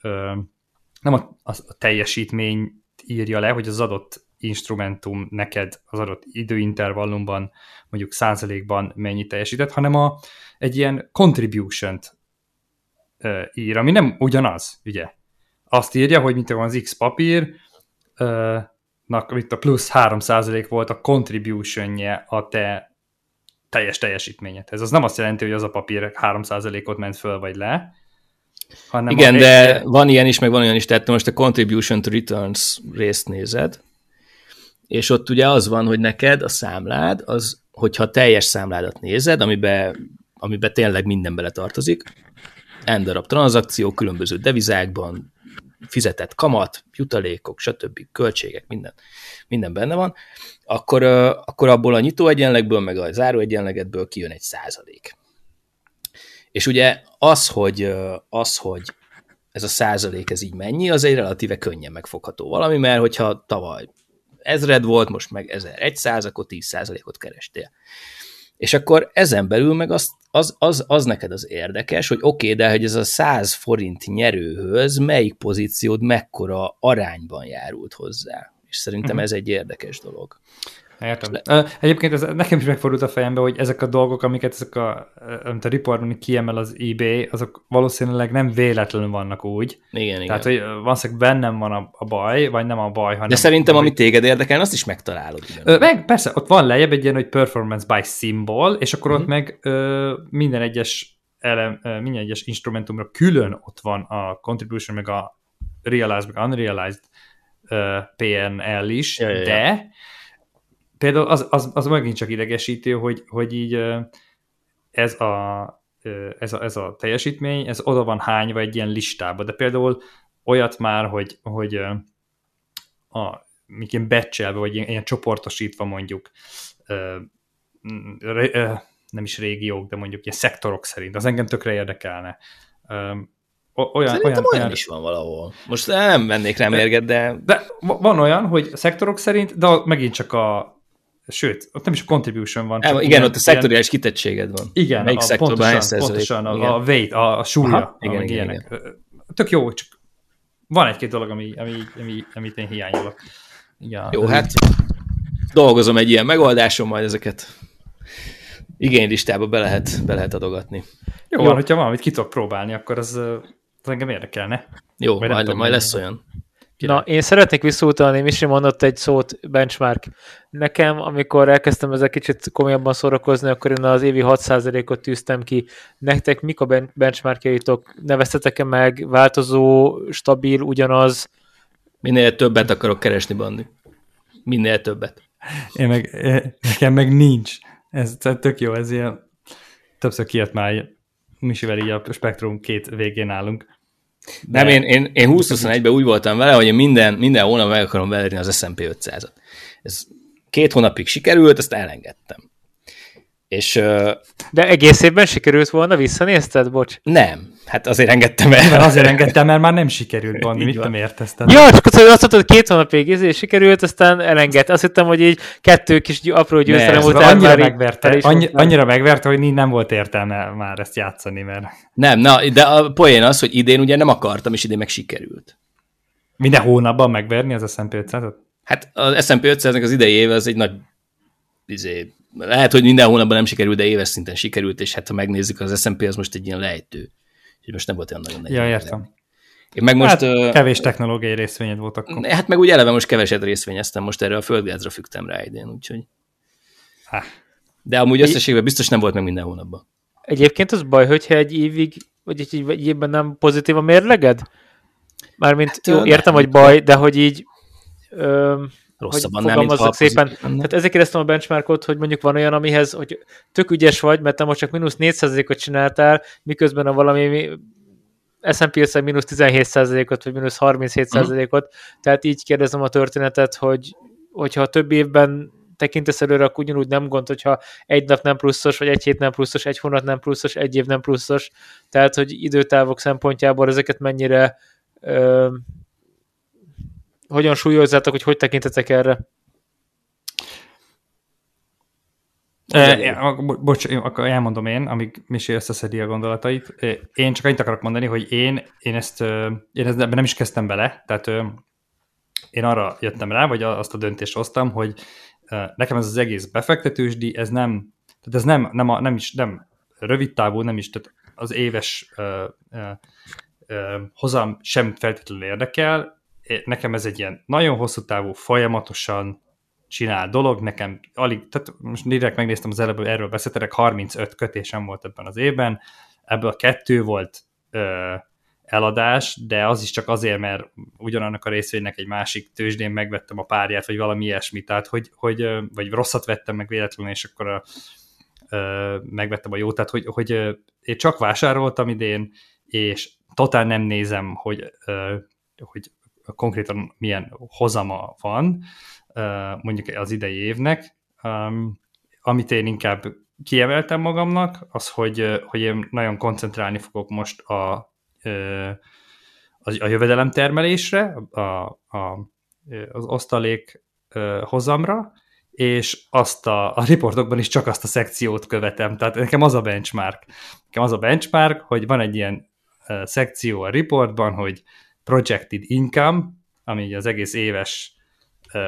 nem a, a teljesítmény írja le, hogy az adott instrumentum neked az adott időintervallumban mondjuk százalékban mennyit teljesített, hanem a, egy ilyen contribution-t ír, ami nem ugyanaz, ugye? azt írja, hogy mint van az X papír, nak, itt a plusz 3% volt a contributionje a te teljes teljesítményedhez. Az nem azt jelenti, hogy az a papír 3%-ot ment föl vagy le, hanem Igen, de egy... van ilyen is, meg van olyan is, tehát most a contribution to returns részt nézed, és ott ugye az van, hogy neked a számlád, az, hogyha teljes számládat nézed, amiben, amiben tényleg minden bele tartozik, n darab tranzakció, különböző devizákban, fizetett kamat, jutalékok, stb. költségek, minden, minden benne van, akkor, akkor abból a nyitó egyenlegből, meg a záró egyenlegedből kijön egy százalék. És ugye az, hogy, az, hogy ez a százalék ez így mennyi, az egy relatíve könnyen megfogható valami, mert hogyha tavaly ezred volt, most meg ezer egy száz, akkor tíz százalékot kerestél. És akkor ezen belül meg az, az, az, az neked az érdekes, hogy oké, okay, de hogy ez a 100 forint nyerőhöz melyik pozíciód mekkora arányban járult hozzá. És szerintem uh-huh. ez egy érdekes dolog. Értem. Egyébként ez nekem is megfordult a fejembe, hogy ezek a dolgok, amiket ezek a, amit a reportban kiemel az eBay, azok valószínűleg nem véletlenül vannak úgy. Igen, Tehát, igen. hogy valószínűleg bennem van a, a baj, vagy nem a baj, hanem... De szerintem, ami téged érdekel, azt is megtalálod. Ö, meg, persze, ott van lejjebb egy ilyen, hogy performance by symbol, és akkor uh-huh. ott mhm. meg ö, minden egyes elem, ö, minden egyes instrumentumra külön ott van a contribution, meg a realized, meg unrealized ö, PNL is, ja, ja, de ja például az, az, az megint csak idegesítő, hogy, hogy így ez a, ez, a, ez a teljesítmény, ez oda van hányva egy ilyen listába, de például olyat már, hogy, hogy a, ilyen becselve, vagy ilyen, ilyen csoportosítva mondjuk nem is régiók, de mondjuk ilyen szektorok szerint, az engem tökre érdekelne. Olyan, Szerintem olyan, olyan, is van valahol. Most nem vennék rá mérget, de... De van olyan, hogy szektorok szerint, de megint csak a sőt, ott nem is a contribution van. Csak igen, ilyen, ott a szektoriális ilyen... kitettséged van. Igen, Melyik a, pontosan, pontosan a, igen. a weight, a, a súlya, Aha, igen, igen, ilyenek. Igen. Tök jó, csak van egy-két dolog, ami, ami, ami, amit én hiányolok. Igen, jó, hát dolgozom egy ilyen megoldáson, majd ezeket igénylistába be lehet, be lehet adogatni. Jó, Jó. van, hogyha valamit ki tudok próbálni, akkor az, az engem érdekelne. Jó, majd, majd, majd lesz olyan. Na, én szeretnék visszautalni, Misi mondott egy szót, benchmark. Nekem, amikor elkezdtem ezzel kicsit komolyabban szórakozni, akkor én az évi 6%-ot tűztem ki. Nektek mik a benchmarkjaitok? Neveztetek-e meg? Változó, stabil, ugyanaz? Minél többet akarok keresni, Bandi. Minél többet. Én meg, nekem meg nincs. Ez tök jó, ez ilyen többször kijött már Misivel így a spektrum két végén állunk de... Nem, én, én, én 2021-ben úgy voltam vele, hogy én minden, minden hónap meg akarom verni az S&P 500-at. Ez két hónapig sikerült, azt elengedtem. És, De egész évben sikerült volna, visszanézted, bocs? Nem, hát azért engedtem el. Mert azért engedtem, mert már nem sikerült, Bandi, mit nem értesz? Ja, csak azt mondtad, hogy két hónapig izé sikerült, aztán elengedt. Azt hittem, hogy így kettő kis apró győzelem után annyira már megverte, annyi, annyira megverte, hogy nem volt értelme már ezt játszani, mert... Nem, na, de a poén az, hogy idén ugye nem akartam, és idén meg sikerült. Minden hónapban megverni az S&P 500-ot? Hát az S&P 500-nak az idei éve az egy nagy izé, lehet, hogy minden hónapban nem sikerült, de éves szinten sikerült, és hát ha megnézzük, az S&P az most egy ilyen lejtő. Úgyhogy most nem volt olyan nagyon nehéz. Ja, értem. Én meg most, hát, kevés technológiai részvényed volt akkor. Hát meg úgy eleve most keveset részvényeztem, most erre a földgázra fügtem rá idén, úgyhogy... Há. De amúgy összességben biztos nem volt meg minden hónapban. Egyébként az baj, hogyha egy évig, vagy egy, egy évben nem pozitív a mérleged? Mármint hát, jó, értem, hogy baj, de hogy így ö, rosszabban nem, mint szépen. Tehát ezért kérdeztem a benchmarkot, hogy mondjuk van olyan, amihez, hogy tök ügyes vagy, mert te most csak mínusz 4%-ot csináltál, miközben a valami S&P összeg mínusz 17%-ot, vagy mínusz 37%-ot, tehát így kérdezem a történetet, hogy hogyha a több évben tekintesz előre, akkor ugyanúgy nem gond, hogyha egy nap nem pluszos, vagy egy hét nem pluszos, egy hónap nem pluszos, egy év nem pluszos, tehát hogy időtávok szempontjából ezeket mennyire ö, hogyan súlyozzátok, hogy hogy tekintetek erre? E, bocs, akkor elmondom én, amíg Misi összeszedi a gondolatait. Én csak annyit akarok mondani, hogy én, én ezt, én ezt nem is kezdtem bele, tehát én arra jöttem rá, vagy azt a döntést hoztam, hogy nekem ez az egész befektetősdi, ez nem, tehát ez nem, nem, a, nem is nem rövid távú, nem is, tehát az éves uh, uh, uh, hozam sem feltétlenül érdekel, nekem ez egy ilyen nagyon hosszú távú, folyamatosan csinál dolog, nekem alig, tehát most direkt megnéztem az előbb, erről beszéltek, 35 kötésem volt ebben az évben, ebből a kettő volt ö, eladás, de az is csak azért, mert ugyanannak a részvénynek egy másik tőzsdén megvettem a párját, vagy valami ilyesmi, tehát hogy, hogy vagy rosszat vettem meg véletlenül, és akkor a, ö, megvettem a jót, tehát hogy, hogy ö, én csak vásároltam idén, és totál nem nézem, hogy, ö, hogy konkrétan milyen hozama van mondjuk az idei évnek. Amit én inkább kiemeltem magamnak, az, hogy, hogy én nagyon koncentrálni fogok most a, a jövedelemtermelésre, a, a, az osztalék hozamra, és azt a, a riportokban is csak azt a szekciót követem. Tehát nekem az a benchmark. Nekem az a benchmark, hogy van egy ilyen szekció a riportban, hogy projected income, ami az egész éves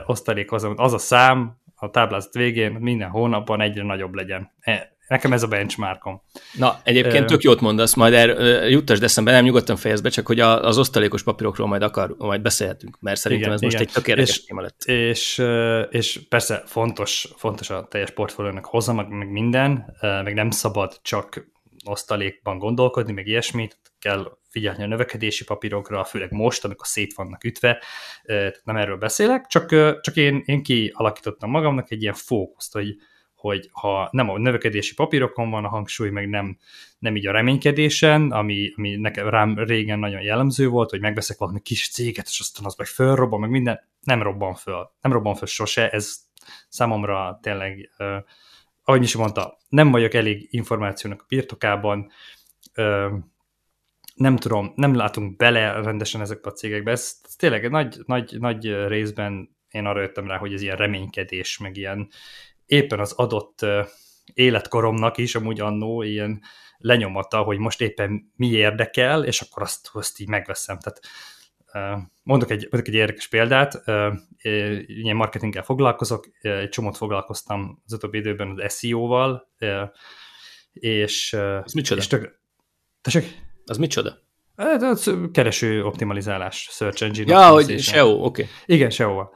osztalék az, a szám a táblázat végén minden hónapban egyre nagyobb legyen. E, nekem ez a benchmarkom. Na, egyébként tök jót mondasz, majd erről juttasd eszembe, nem nyugodtan fejezd be, csak hogy az osztalékos papírokról majd akar, majd beszélhetünk, mert szerintem igen, ez igen. most egy tökéletes téma lett. És, és persze fontos, fontos a teljes portfóliónak hozza, meg, meg minden, meg nem szabad csak osztalékban gondolkodni, meg ilyesmit, kell figyelni a növekedési papírokra, főleg most, amikor szét vannak ütve, nem erről beszélek, csak, csak én, én kialakítottam magamnak egy ilyen fókuszt, hogy, hogy ha nem a növekedési papírokon van a hangsúly, meg nem, nem így a reménykedésen, ami, ami nekem rám régen nagyon jellemző volt, hogy megveszek valami kis céget, és aztán az meg fölrobban, meg minden, nem robban föl. Nem robban föl sose, ez számomra tényleg, ahogy is mondta, nem vagyok elég információnak a birtokában, nem tudom, nem látunk bele rendesen ezekbe a cégekbe. Ez tényleg nagy, nagy, nagy részben én arra jöttem rá, hogy ez ilyen reménykedés, meg ilyen éppen az adott életkoromnak is amúgy annó ilyen lenyomata, hogy most éppen mi érdekel, és akkor azt, azt így megveszem. Tehát mondok egy, mondok egy érdekes példát, ilyen marketinggel foglalkozok, egy csomót foglalkoztam az utóbbi időben az SEO-val, és... Az micsoda? És tök, tessék? Az micsoda? Hát, kereső optimalizálás, search engine Ja, hogy SEO, oké. Okay. Igen, SEO-val.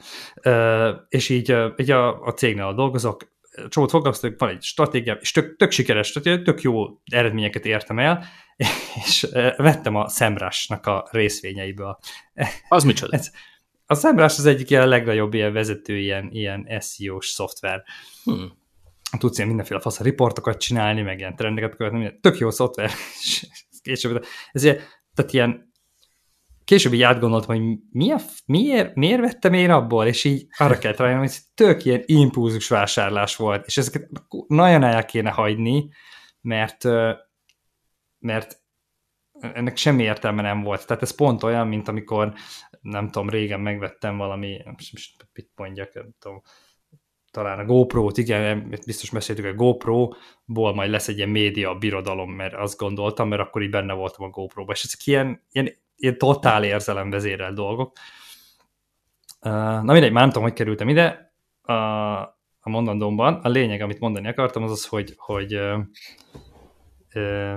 És így, így a, a cégnél dolgozok, csomót foglalkoztok, van egy stratégia, és tök, tök sikeres, tök jó eredményeket értem el, és vettem a Semrush-nak a részvényeiből. Az micsoda? Ez, a Semrush az egyik ilyen legnagyobb ilyen vezető ilyen, ilyen SEO-s szoftver. Hmm. Tudsz ilyen mindenféle fasz riportokat csinálni, meg ilyen trendeket követni, tök jó szoftver. később, ez ilyen, tehát ilyen később így átgondoltam, hogy mi a, miért, miért vettem én abból, és így arra kellett rájönnöm, hogy tök ilyen impulzus vásárlás volt, és ezeket nagyon el kéne hagyni, mert, mert ennek semmi értelme nem volt. Tehát ez pont olyan, mint amikor, nem tudom, régen megvettem valami, mit mondjak, nem tudom, talán a GoPro-t, igen, biztos beszéltük, a GoPro-ból majd lesz egy ilyen média birodalom, mert azt gondoltam, mert akkor így benne voltam a GoPro-ba, és ezek ilyen, ilyen, ilyen totál érzelemvezérel dolgok. Na mindegy, már nem tudom, hogy kerültem ide a, a mondandómban. A lényeg, amit mondani akartam, az az, hogy, hogy ö, ö,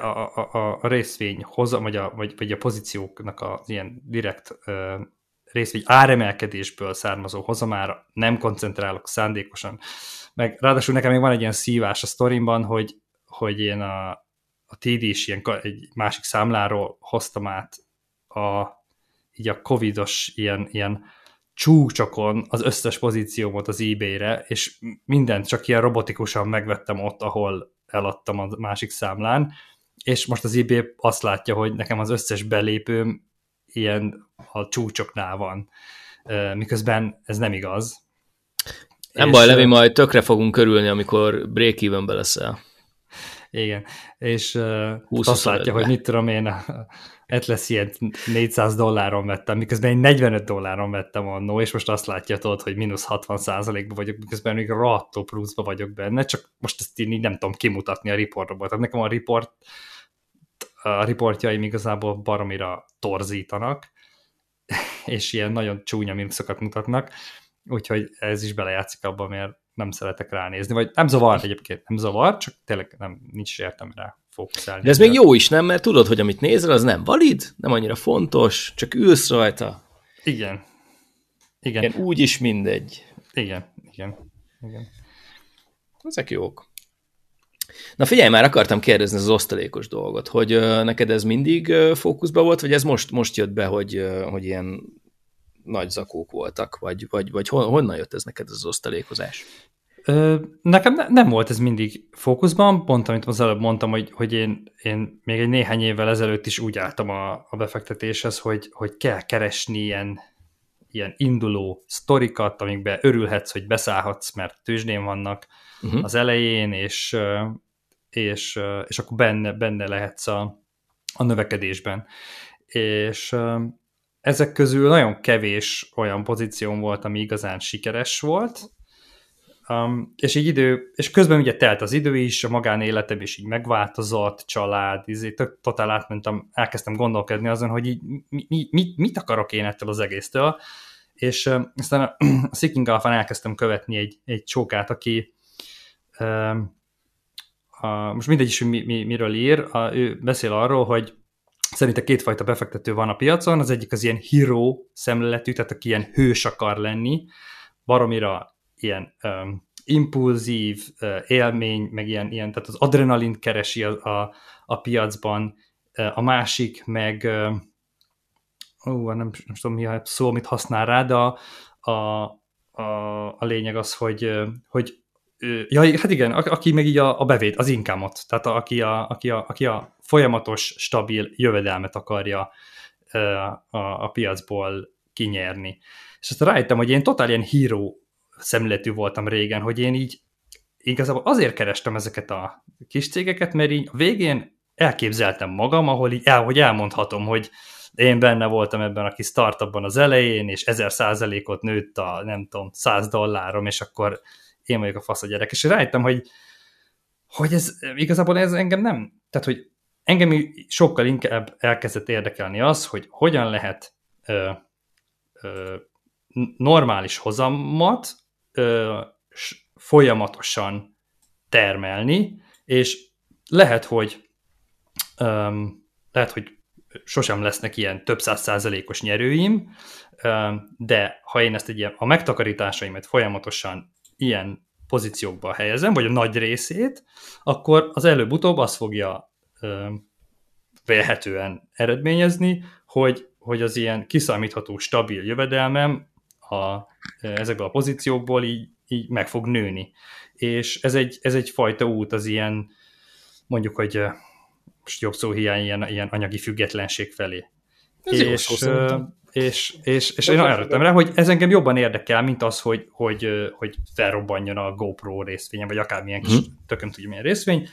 a, a, a, a részvény hoza, vagy a, vagy, vagy a pozícióknak az ilyen direkt ö, részvény áremelkedésből származó hozamára nem koncentrálok szándékosan. Meg ráadásul nekem még van egy ilyen szívás a sztorimban, hogy, hogy én a, a TD is ilyen, egy másik számláról hoztam át a, így a covidos ilyen, ilyen csúcsokon az összes pozíciómot az eBay-re, és mindent csak ilyen robotikusan megvettem ott, ahol eladtam a másik számlán, és most az eBay azt látja, hogy nekem az összes belépőm ilyen a csúcsoknál van, miközben ez nem igaz. Nem és baj, Levi, majd tökre fogunk körülni, amikor break-evenbe leszel. Igen, és uh, azt látja, hogy mit tudom én, Atlassian 400 dolláron vettem, miközben én 45 dolláron vettem annó, és most azt látja tudod, hogy mínusz 60 százalékban vagyok, miközben még rohadtó pluszba vagyok benne, csak most ezt én így nem tudom kimutatni a riportból. Tehát nekem a report a riportjaim igazából baromira torzítanak, és ilyen nagyon csúnya mínuszokat mutatnak, úgyhogy ez is belejátszik abban, mert nem szeretek ránézni, vagy nem zavar egyébként, nem zavar, csak tényleg nem, nincs értem rá fókuszálni. De ez még jó is, nem? Mert tudod, hogy amit nézel, az nem valid, nem annyira fontos, csak ülsz rajta. Igen. Igen. igen úgy is mindegy. Igen, igen, igen. Ezek jók. Na figyelj, már akartam kérdezni az osztalékos dolgot, hogy neked ez mindig fókuszban volt, vagy ez most, most jött be, hogy, hogy ilyen nagy zakók voltak, vagy, vagy, vagy honnan jött ez neked az osztalékozás? Nekem ne, nem volt ez mindig fókuszban, pont amit az előbb mondtam, hogy, hogy én, én még egy néhány évvel ezelőtt is úgy álltam a, a befektetéshez, hogy, hogy kell keresni ilyen, ilyen induló sztorikat, amikbe örülhetsz, hogy beszállhatsz, mert tőzsdén vannak uh-huh. az elején, és, és, és akkor benne, benne lehetsz a, a növekedésben. És ezek közül nagyon kevés olyan pozícióm volt, ami igazán sikeres volt, Um, és így idő, és közben ugye telt az idő is, a magánéletem is így megváltozott, család, izé, tök, totál átmentem, elkezdtem gondolkodni azon, hogy így mi, mi, mit, mit akarok én ettől az egésztől, és um, aztán a, a Seeking Alpha-n elkezdtem követni egy, egy csókát, aki um, a, most mindegy is, hogy mi, mi, miről ír, a, ő beszél arról, hogy Szerintem kétfajta befektető van a piacon, az egyik az ilyen hero szemléletű, tehát aki ilyen hős akar lenni, baromira ilyen um, impulzív uh, élmény, meg ilyen, ilyen, tehát az adrenalint keresi a, a, a piacban, a másik meg, uh, ó, nem, nem tudom mi a szó, amit használ rá, de a, a, a, a lényeg az, hogy, hogy ja, hát igen, aki meg így a, a bevét, az inkámot, tehát a, aki, a, aki, a, aki a folyamatos, stabil jövedelmet akarja a, a piacból kinyerni. És azt rájöttem, hogy én totál ilyen híró szemletű voltam régen, hogy én így igazából azért kerestem ezeket a kis cégeket, mert így a végén elképzeltem magam, ahol így el, hogy elmondhatom, hogy én benne voltam ebben a kis startupban az elején, és ezer százalékot nőtt a, nem tudom, száz dollárom, és akkor én vagyok a fasz a gyerek. És rájöttem, hogy, hogy ez igazából ez engem nem, tehát hogy engem sokkal inkább elkezdett érdekelni az, hogy hogyan lehet ö, ö, normális hozamot ö, folyamatosan termelni, és lehet, hogy ö, lehet, hogy sosem lesznek ilyen több száz százalékos nyerőim, de ha én ezt egy ilyen, a megtakarításaimat folyamatosan ilyen pozíciókba helyezem, vagy a nagy részét, akkor az előbb-utóbb azt fogja vélhetően eredményezni, hogy, hogy az ilyen kiszámítható, stabil jövedelmem a, ezekből a pozíciókból így, így meg fog nőni. És ez egy, ez egy fajta út az ilyen, mondjuk, hogy most jobb szó hiány, ilyen, ilyen anyagi függetlenség felé. Ez és, szó, és, és, és én arra rá, hogy ez engem jobban érdekel, mint az, hogy, hogy, hogy felrobbanjon a GoPro részvényem, vagy akármilyen kis, hmm. tököm tudja milyen részvény.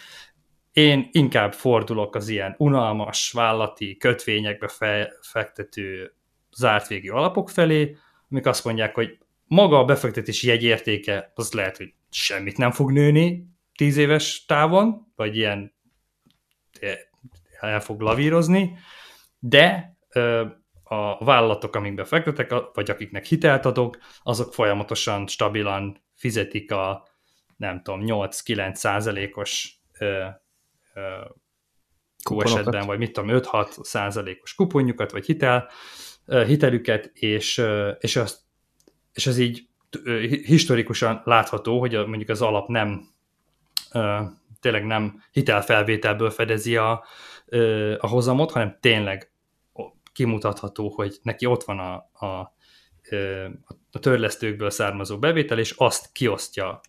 Én inkább fordulok az ilyen unalmas, vállati, kötvényekbe fe, fektető zárt végű alapok felé, amik azt mondják, hogy maga a befektetési jegyértéke, az lehet, hogy semmit nem fog nőni tíz éves távon, vagy ilyen el fog lavírozni, de a vállalatok, amikbe fektetek, vagy akiknek hitelt adok, azok folyamatosan, stabilan fizetik a nem tudom, 8-9 százalékos esetben, vagy mit tudom, 5-6 százalékos kuponjukat, vagy hitel, hitelüket, és, és, azt, és ez így historikusan látható, hogy a, mondjuk az alap nem tényleg nem hitelfelvételből fedezi a, a hozamot, hanem tényleg kimutatható, hogy neki ott van a, a, a törlesztőkből származó bevétel, és azt kiosztja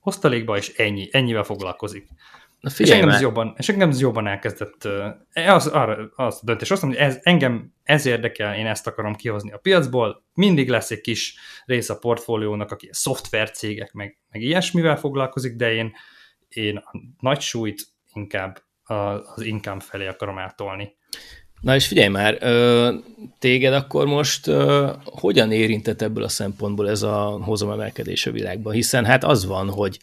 osztalékba, és ennyi, ennyivel foglalkozik. Na és, engem ez jobban, és engem ez jobban elkezdett, az, arra, az a döntés, azt mondom, hogy ez, engem ez érdekel, én ezt akarom kihozni a piacból, mindig lesz egy kis rész a portfóliónak, aki a szoftvercégek, meg, meg ilyesmivel foglalkozik, de én, én a nagy súlyt inkább az income felé akarom átolni. Na és figyelj már, téged akkor most hogyan érintett ebből a szempontból ez a hozamemelkedés a világban? Hiszen hát az van, hogy,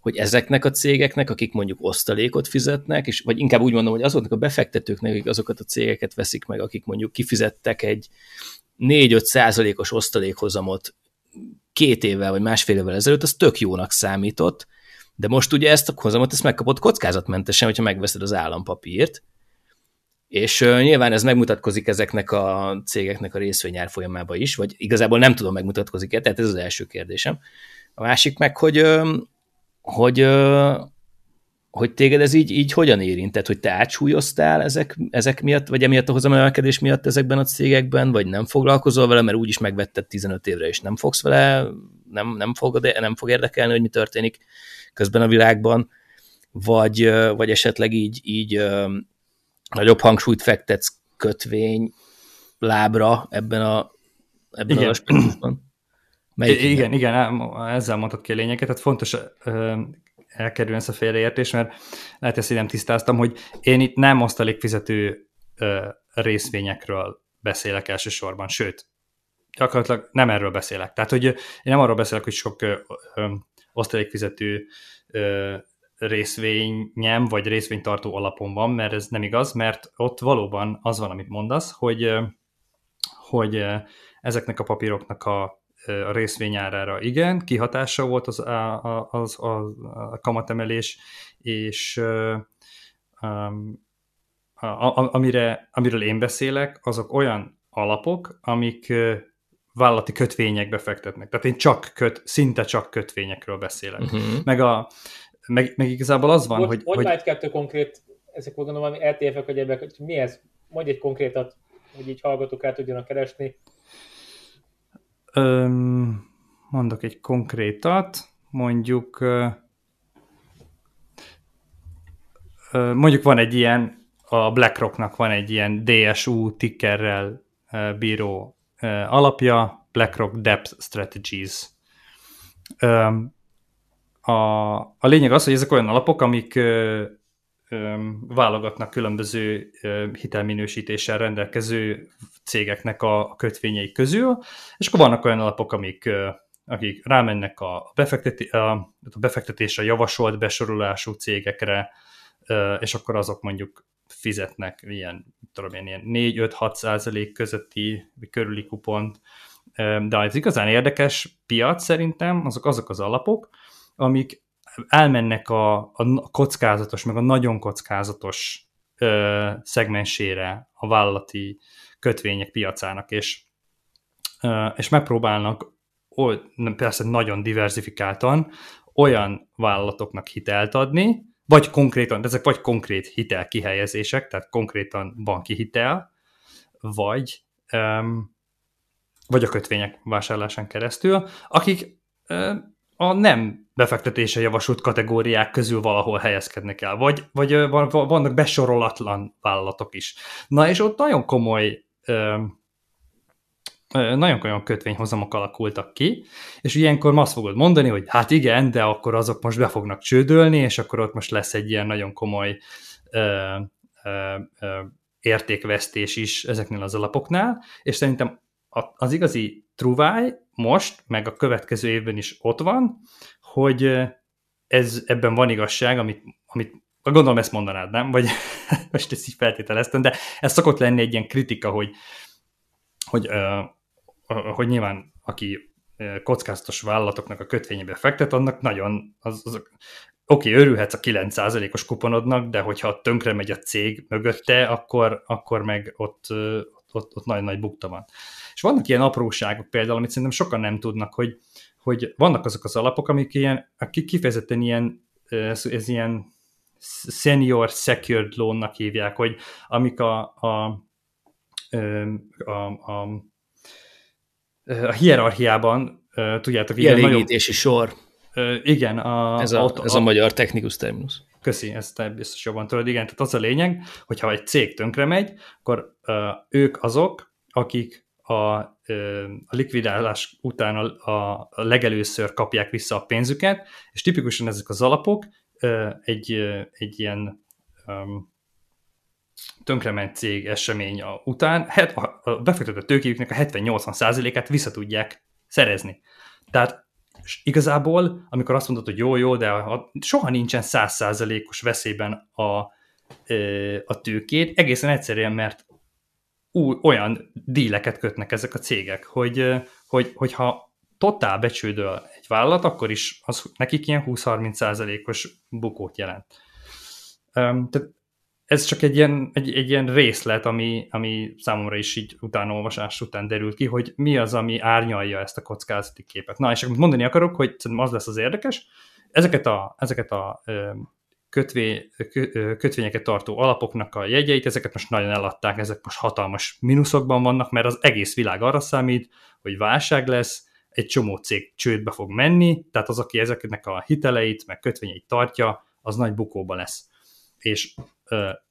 hogy ezeknek a cégeknek, akik mondjuk osztalékot fizetnek, és vagy inkább úgy mondom, hogy azoknak a befektetőknek, akik azokat a cégeket veszik meg, akik mondjuk kifizettek egy 4-5 százalékos osztalékhozamot két évvel vagy másfél évvel ezelőtt, az tök jónak számított, de most ugye ezt a hozamot ezt megkapod kockázatmentesen, hogyha megveszed az állampapírt, és uh, nyilván ez megmutatkozik ezeknek a cégeknek a részvényár folyamába is, vagy igazából nem tudom megmutatkozik-e, tehát ez az első kérdésem. A másik meg, hogy, hogy, hogy téged ez így, így hogyan érintett, hogy te átsúlyoztál ezek, ezek miatt, vagy emiatt a hozamemelkedés miatt ezekben a cégekben, vagy nem foglalkozol vele, mert úgyis megvetted 15 évre, és nem fogsz vele, nem, nem, fog, nem fog érdekelni, hogy mi történik közben a világban, vagy, vagy esetleg így, így nagyobb hangsúlyt fektetsz kötvény lábra ebben a ebben igen. az aspektusban? Melyik igen, igen, igen, ezzel mondtad ki a lényeket, tehát fontos elkerülni ezt a félreértést, mert lehet ezt én nem tisztáztam, hogy én itt nem osztalékfizető részvényekről beszélek elsősorban, sőt, gyakorlatilag nem erről beszélek. Tehát, hogy én nem arról beszélek, hogy sok osztalékfizető részvényem, vagy részvénytartó alapon van, mert ez nem igaz, mert ott valóban az van, amit mondasz, hogy, hogy ezeknek a papíroknak a, a részvényárára igen, kihatása volt az a, a, az, a, a kamatemelés, és um, a, a, amire, amiről én beszélek, azok olyan alapok, amik vállalati kötvényekbe fektetnek. Tehát én csak köt, szinte csak kötvényekről beszélek. Uh-huh. Meg a, meg, meg igazából az van, hogy... Hogy, hogy, hogy kettő konkrét, ezek gondolom, valami LTF-ek, vagy ebbek, hogy mi ez? Mondj egy konkrétat, hogy így hallgatók el tudjanak keresni. Öm, mondok egy konkrétat, mondjuk mondjuk van egy ilyen, a BlackRocknak van egy ilyen DSU tickerrel bíró alapja, BlackRock Depth Strategies a, a lényeg az, hogy ezek olyan alapok, amik ö, ö, válogatnak különböző ö, hitelminősítéssel rendelkező cégeknek a kötvényei közül, és akkor vannak olyan alapok, amik, ö, akik rámennek a, befekteti, a, a befektetésre javasolt besorolású cégekre, és akkor azok mondjuk fizetnek ilyen, tudom én, ilyen 4-5-6 százalék közötti, körüli kupont, de az igazán érdekes piac szerintem azok azok az alapok, amik elmennek a, a kockázatos, meg a nagyon kockázatos ö, szegmensére a vállalati kötvények piacának, és, ö, és megpróbálnak oly, persze nagyon diversifikáltan olyan vállalatoknak hitelt adni, vagy konkrétan, ezek vagy konkrét hitel kihelyezések, tehát konkrétan banki hitel, vagy, um, vagy a kötvények vásárlásán keresztül, akik um, a nem befektetése javasolt kategóriák közül valahol helyezkednek el, vagy, vagy vannak besorolatlan vállalatok is. Na és ott nagyon komoly nagyon olyan kötvényhozamok alakultak ki, és ilyenkor azt fogod mondani, hogy hát igen, de akkor azok most be fognak csődölni, és akkor ott most lesz egy ilyen nagyon komoly ö, értékvesztés is ezeknél az alapoknál, és szerintem az igazi truváj most, meg a következő évben is ott van, hogy ez, ebben van igazság, amit, amit gondolom ezt mondanád, nem? Vagy most ezt így feltételeztem, de ez szokott lenni egy ilyen kritika, hogy, hogy hogy nyilván aki kockázatos vállalatoknak a kötvényébe fektet, annak nagyon, az, az, oké, okay, örülhetsz a 9%-os kuponodnak, de hogyha tönkre megy a cég mögötte, akkor, akkor meg ott, ott, ott nagyon nagy bukta van. És vannak ilyen apróságok például, amit szerintem sokan nem tudnak, hogy, hogy vannak azok az alapok, amik ilyen, akik kifejezetten ilyen, ez, ez ilyen senior secured loan-nak hívják, hogy amik a, a, a, a, a hierarchiában, tudjátok, igen, Kielégítési nagyon, sor. Igen. A, ez, a, ez a, a magyar technikus terminus. Köszi, ezt te biztos jobban tudod. Igen, tehát az a lényeg, hogyha egy cég tönkre megy, akkor uh, ők azok, akik a, a likvidálás után a, a, legelőször kapják vissza a pénzüket, és tipikusan ezek az alapok egy, egy ilyen um, tönkrement cég esemény után a befektetett tőkéjüknek a 70-80%-át vissza tudják szerezni. Tehát igazából, amikor azt mondod, hogy jó, jó, de a, soha nincsen 100%-os veszélyben a, a tőkét, egészen egyszerűen, mert új, olyan díleket kötnek ezek a cégek, hogy, hogy, hogyha totál becsődöl egy vállalat, akkor is az nekik ilyen 20-30%-os bukót jelent. Tehát ez csak egy ilyen, egy, egy ilyen részlet, ami, ami számomra is így utánolvasás után derült ki, hogy mi az, ami árnyalja ezt a kockázati képet. Na, és akkor mondani akarok, hogy az lesz az érdekes, ezeket a, ezeket a kötvé, kötvényeket tartó alapoknak a jegyeit, ezeket most nagyon eladták, ezek most hatalmas mínuszokban vannak, mert az egész világ arra számít, hogy válság lesz, egy csomó cég csődbe fog menni, tehát az, aki ezeknek a hiteleit, meg kötvényeit tartja, az nagy bukóba lesz. És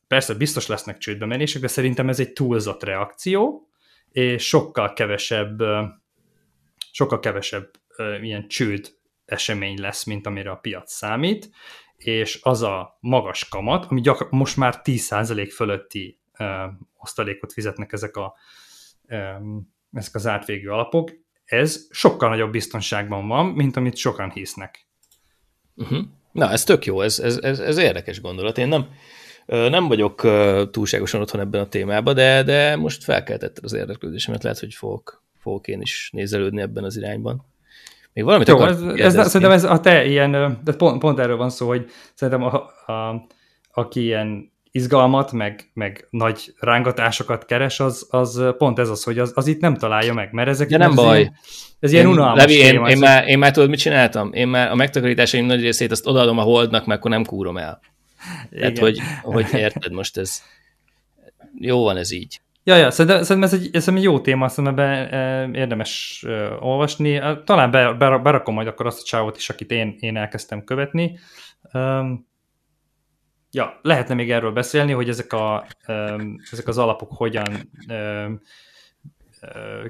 Persze biztos lesznek csődbe menések, de szerintem ez egy túlzott reakció, és sokkal kevesebb, sokkal kevesebb ilyen csőd esemény lesz, mint amire a piac számít, és az a magas kamat, ami gyakor- most már 10% fölötti osztalékot fizetnek ezek, a, ezek az átvégű alapok, ez sokkal nagyobb biztonságban van, mint amit sokan hisznek. Uh-huh. Na, ez tök jó, ez, ez, ez, ez érdekes gondolat. Én nem, nem vagyok túlságosan otthon ebben a témában, de, de most felkeltette az érdeklődésemet, lehet, hogy fogok, fogok én is nézelődni ebben az irányban. Még valamit Jó, ez, ez, szerintem ez a te ilyen, de pont, pont erről van szó, hogy szerintem a, a, aki ilyen izgalmat, meg, meg nagy rángatásokat keres, az, az pont ez az, hogy az, az itt nem találja meg, mert ezek... De nem ez baj. Ilyen, ez ilyen unalmas Levi, én, én, már, én már tudod, mit csináltam? Én már a megtakarításaim nagy részét azt odaadom a holdnak, mert akkor nem kúrom el. Tehát, hogy, hogy érted most ez, jó van ez így. Ja, ja, szerintem, szerintem ez, egy, egy jó téma, szerintem ebben e, érdemes e, olvasni. Talán be, be, berakom majd akkor azt a csávot is, akit én, én elkezdtem követni. Um, ja, lehetne még erről beszélni, hogy ezek, a, um, ezek az alapok hogyan um,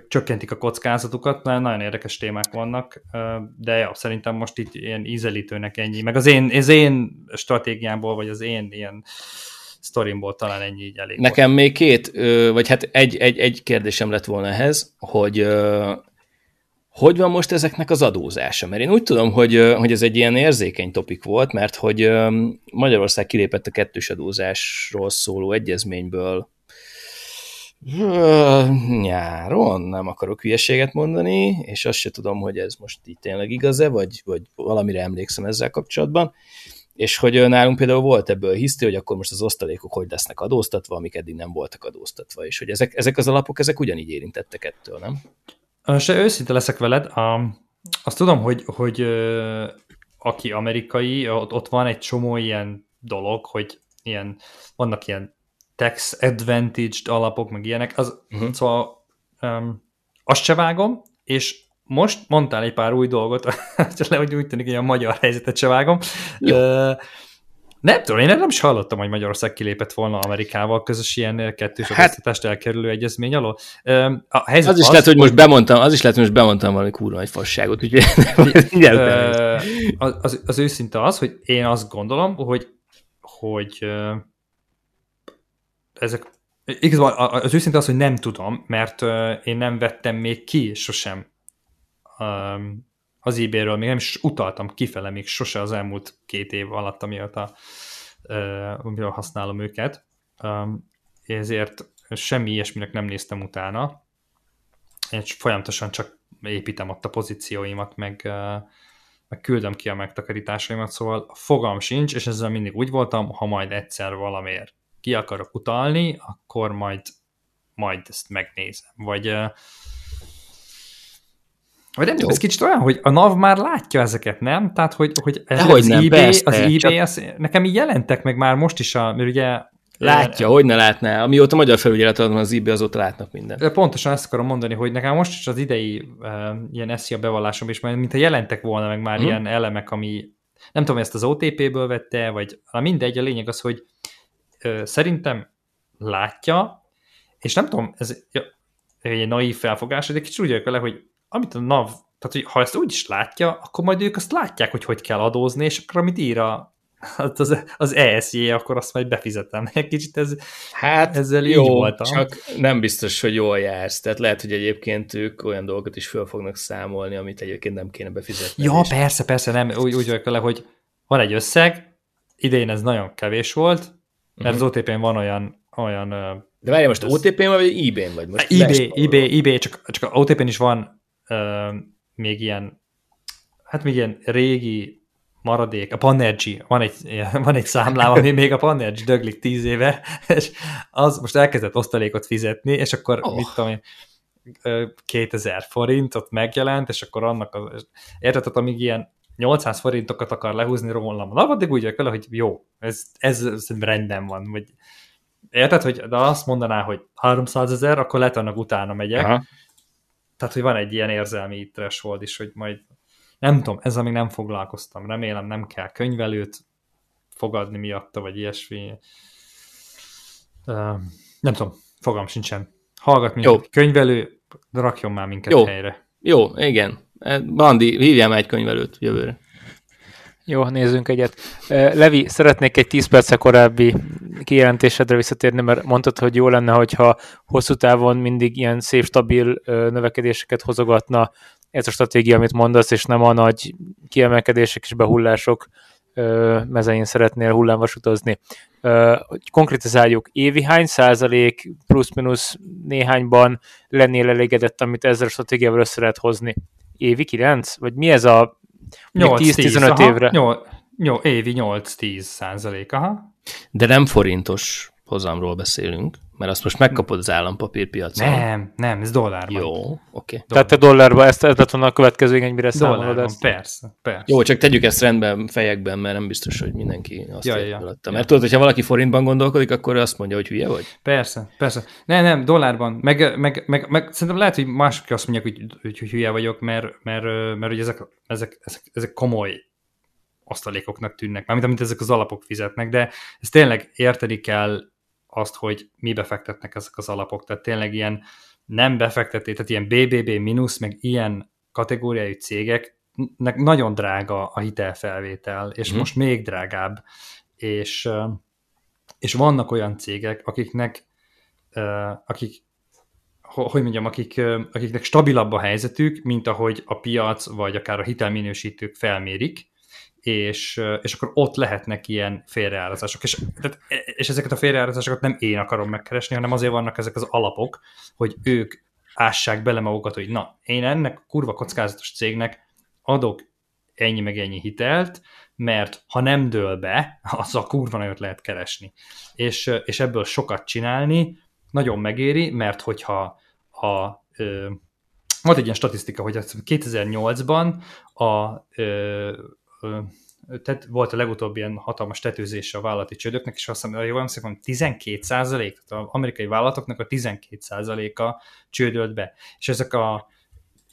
csökkentik a kockázatukat, nagyon érdekes témák vannak, de ja, szerintem most itt ilyen ízelítőnek ennyi, meg az én, az én stratégiámból, vagy az én ilyen sztorimból talán ennyi így elég Nekem volt. még két, vagy hát egy, egy, egy kérdésem lett volna ehhez, hogy hogy van most ezeknek az adózása? Mert én úgy tudom, hogy, hogy ez egy ilyen érzékeny topik volt, mert hogy Magyarország kilépett a kettős adózásról szóló egyezményből nyáron, nem akarok hülyeséget mondani, és azt se tudom, hogy ez most így tényleg igaz-e, vagy, vagy valamire emlékszem ezzel kapcsolatban, és hogy nálunk például volt ebből hiszti, hogy akkor most az osztalékok hogy lesznek adóztatva, amik eddig nem voltak adóztatva, és hogy ezek, ezek az alapok, ezek ugyanígy érintettek ettől, nem? Se őszinte leszek veled, a, azt tudom, hogy, hogy ö, aki amerikai, ott, ott van egy csomó ilyen dolog, hogy ilyen, vannak ilyen tax advantaged alapok, meg ilyenek, az, uh-huh. szóval um, azt se vágom, és most mondtál egy pár új dolgot, csak le, hogy úgy tűnik, hogy a magyar helyzetet se vágom. Uh, nem tudom, én nem is hallottam, hogy Magyarország kilépett volna Amerikával közös ilyen kettős hát, elkerülő egyezmény alól. A helyzet az is az, lehet, hogy most bemondtam, az is lehet, hogy most bemondtam valami kurva egy fasságot, úgyhogy az, az, az őszinte az, hogy én azt gondolom, hogy, hogy ezek igazából az őszinte az, hogy nem tudom, mert én nem vettem még ki sosem az eBay-ről, még nem is utaltam kifele még sose az elmúlt két év alatt, amióta amiről használom őket. Ezért semmi ilyesminek nem néztem utána. Én folyamatosan csak építem ott a pozícióimat, meg, meg küldöm ki a megtakarításaimat, szóval fogam sincs, és ezzel mindig úgy voltam, ha majd egyszer valamiért ki akarok utalni, akkor majd, majd ezt megnézem. Vagy, vagy nem tudom, ez kicsit olyan, hogy a NAV már látja ezeket, nem? Tehát, hogy, hogy ez, az, nem, eBay, persze, az eBay, csak... az, nekem így jelentek meg már most is, a, mert ugye Látja, hogy ne látná. Amióta magyar felügyelet van az eBay, azóta látnak minden. Pontosan ezt akarom mondani, hogy nekem most is az idei uh, ilyen SZIA bevallásom is, mert mintha jelentek volna meg már hmm. ilyen elemek, ami nem tudom, ezt az OTP-ből vette, vagy na mindegy, a lényeg az, hogy szerintem látja, és nem tudom, ez egy naív felfogás, de kicsit úgy vagyok vele, hogy amit a NAV, tehát hogy ha ezt úgy is látja, akkor majd ők azt látják, hogy hogy kell adózni, és akkor amit ír a, hát az, az ESJ, akkor azt majd befizetem. Egy kicsit ez, hát ezzel jó, így voltam. csak nem biztos, hogy jól jársz. Tehát lehet, hogy egyébként ők olyan dolgokat is föl fognak számolni, amit egyébként nem kéne befizetni. Ja, és... persze, persze, nem. Úgy, úgy vagyok vele, hogy van egy összeg, idén ez nagyon kevés volt, mert uh-huh. az OTP-n van olyan... olyan De várjál, most OTP-n vagy eBay-n vagy? Most eBay, eBay, eBay, csak, csak OTP-n is van uh, még ilyen, hát még ilyen régi maradék, a Panergy, van egy, van egy számlám, ami még a Panergy döglik tíz éve, és az most elkezdett osztalékot fizetni, és akkor oh. mit tudom én, 2000 forint ott megjelent, és akkor annak az, érted, amíg ilyen 800 forintokat akar lehúzni rólam a addig úgy vagyok vele, hogy jó, ez, ez, ez rendben van, vagy érted, hogy de azt mondaná, hogy 300 ezer, akkor lehet annak utána megyek. Aha. Tehát, hogy van egy ilyen érzelmi threshold is, hogy majd nem tudom, ezzel még nem foglalkoztam. Remélem nem kell könyvelőt fogadni miatta, vagy ilyesmi. Uh, nem tudom, fogam sincsen. Hallgat minket Jó. könyvelő, rakjon már minket Jó. helyre. Jó, igen. Bandi, hívjál már egy könyvelőt jövőre. Jó, nézzünk egyet. Levi, szeretnék egy 10 perce korábbi kijelentésedre visszatérni, mert mondtad, hogy jó lenne, hogyha hosszú távon mindig ilyen szép, stabil növekedéseket hozogatna ez a stratégia, amit mondasz, és nem a nagy kiemelkedések és behullások mezein szeretnél hullámvasutazni. Konkrétizáljuk, évi hány százalék plusz-minusz néhányban lennél elégedett, amit ezzel a stratégiával össze lehet hozni? Évi 9? Vagy mi ez a 10-15 évre? 8, 8, évi 8-10 százalék, aha. De nem forintos hozamról beszélünk, mert azt most megkapod az állampapírpiacon. Nem, nem, ez dollárban. Jó, oké. Okay. Tehát te dollárban, ezt, ez lett volna a következő igény, mire számolod ezt? persze, persze. Jó, csak tegyük ezt rendben, fejekben, mert nem biztos, hogy mindenki azt ja, ja, alatta. Mert ja. tudod, hogyha valaki forintban gondolkodik, akkor azt mondja, hogy hülye vagy. Persze, persze. Nem, nem, dollárban. Meg, meg, meg, meg szerintem lehet, hogy mások azt mondják, hogy, hogy, hogy hülye vagyok, mert, mert, mert, mert hogy ezek, ezek, ezek, ezek komoly asztalékoknak tűnnek, mármint amit ezek az alapok fizetnek, de ez tényleg érteni kell azt, hogy mi befektetnek ezek az alapok. Tehát tényleg ilyen nem befektetés, tehát ilyen BBB mínusz, meg ilyen kategóriájú cégeknek nagyon drága a hitelfelvétel, és mm. most még drágább. És, és vannak olyan cégek, akiknek, akik hogy mondjam, akik, akiknek stabilabb a helyzetük, mint ahogy a piac, vagy akár a hitelminősítők felmérik, és, és akkor ott lehetnek ilyen félreárazások. És, tehát, és ezeket a félreárazásokat nem én akarom megkeresni, hanem azért vannak ezek az alapok, hogy ők ássák bele magukat, hogy na, én ennek a kurva kockázatos cégnek adok ennyi meg ennyi hitelt, mert ha nem dől be, az a kurva nagyot lehet keresni. És, és ebből sokat csinálni nagyon megéri, mert hogyha a, ö, volt egy ilyen statisztika, hogy 2008-ban a ö, tehát volt a legutóbbi ilyen hatalmas tetőzés a vállalati csődöknek, és azt hiszem, jól emlékszem, 12 százalék, az amerikai vállalatoknak a 12 százaléka csődölt be. És ezek a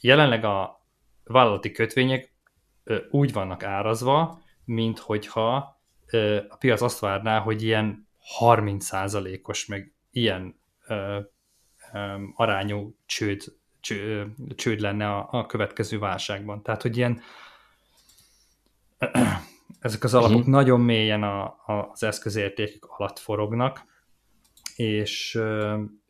jelenleg a vállalati kötvények úgy vannak árazva, mint hogyha a piac azt várná, hogy ilyen 30 százalékos, meg ilyen arányú csőd, cső, csőd lenne a, a következő válságban. Tehát, hogy ilyen ezek az alapok uh-huh. nagyon mélyen a, a, az eszközértékük alatt forognak, és,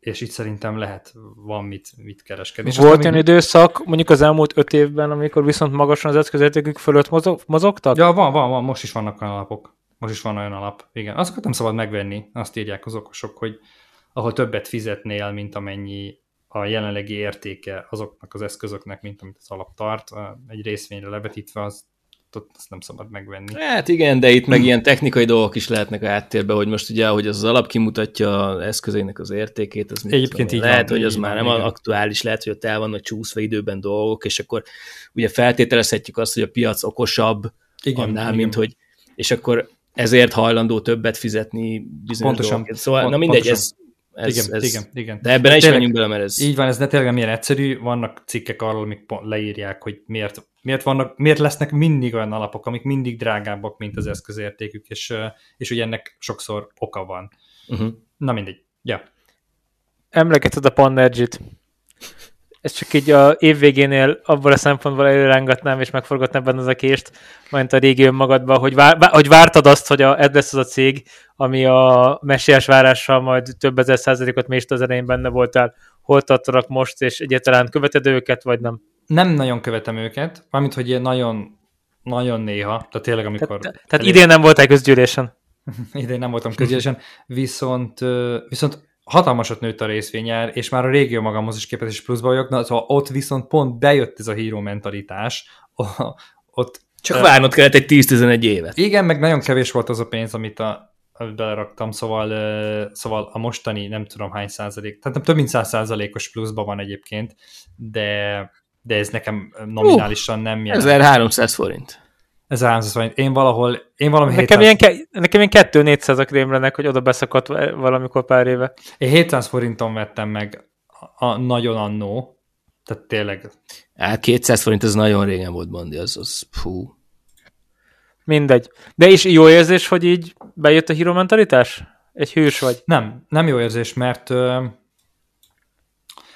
és itt szerintem lehet, van mit, mit kereskedni. Volt olyan időszak, mondjuk az elmúlt öt évben, amikor viszont magasan az eszközértékük fölött mozog, mozogtak? Ja, van, van, van, most is vannak olyan alapok. Most is van olyan alap, igen. Azokat nem szabad megvenni, azt írják az okosok, hogy ahol többet fizetnél, mint amennyi a jelenlegi értéke azoknak az eszközöknek, mint amit az alap tart, egy részvényre levetítve, az ott azt nem szabad megvenni. Hát igen, de itt meg ilyen technikai dolgok is lehetnek a háttérben, hogy most ugye, hogy az, az alap kimutatja az eszközeinek az értékét, az Egyébként így lehet, van, hogy az már van, nem igen. aktuális, lehet, hogy ott el vannak csúszva időben dolgok, és akkor ugye feltételezhetjük azt, hogy a piac okosabb igen, annál, igen. mint hogy, és akkor ezért hajlandó többet fizetni bizonyos pontosan, dolgokat. Szóval, pont, na mindegy, pontosan. Ez igen, ez, igen, igen. De ebben de is menjünk bele, mert ez... Így van, ez ne tényleg milyen egyszerű, vannak cikkek arról, amik leírják, hogy miért, miért, vannak, miért lesznek mindig olyan alapok, amik mindig drágábbak, mint az eszközértékük, és, és ugye ennek sokszor oka van. Uh-huh. Na mindegy. Ja. Emlegeted a Panergy-t ez csak így a évvégénél abból a szempontból előrángatnám, és megforgatnám benne az a kést, majd a régi önmagadban, hogy, vár, hogy vártad azt, hogy a, ez lesz az a cég, ami a messiás várással majd több ezer százalékot mést az elején benne voltál. Hol tartanak most, és egyáltalán követed őket, vagy nem? Nem nagyon követem őket, valamint, hogy ilyen nagyon, nagyon néha, tehát tényleg amikor... Tehát, tehát elég... idén nem voltál közgyűlésen? idén nem voltam közgyűlésen, viszont, viszont hatalmasat nőtt a részvényár, és már a régió magamhoz is képes is pluszba vagyok, na, szóval ott viszont pont bejött ez a híró mentalitás, ott csak várnod kellett egy 10-11 évet. Igen, meg nagyon kevés volt az a pénz, amit, a, beleraktam, szóval, szóval a mostani nem tudom hány százalék, tehát nem több mint száz százalékos pluszban van egyébként, de, de ez nekem nominálisan nem jelent. 1300 forint. 1300 forint. Én valahol, én valami nekem 700... Ilyen, nekem ilyen 2 400 a krémlenek, hogy oda beszakadt valamikor pár éve. Én 700 forinton vettem meg a, a nagyon annó, tehát tényleg. Á, 200 forint az nagyon régen volt, Bondi, az, az fú. Mindegy. De is jó érzés, hogy így bejött a híromentalitás? Egy hős vagy? Nem, nem jó érzés, mert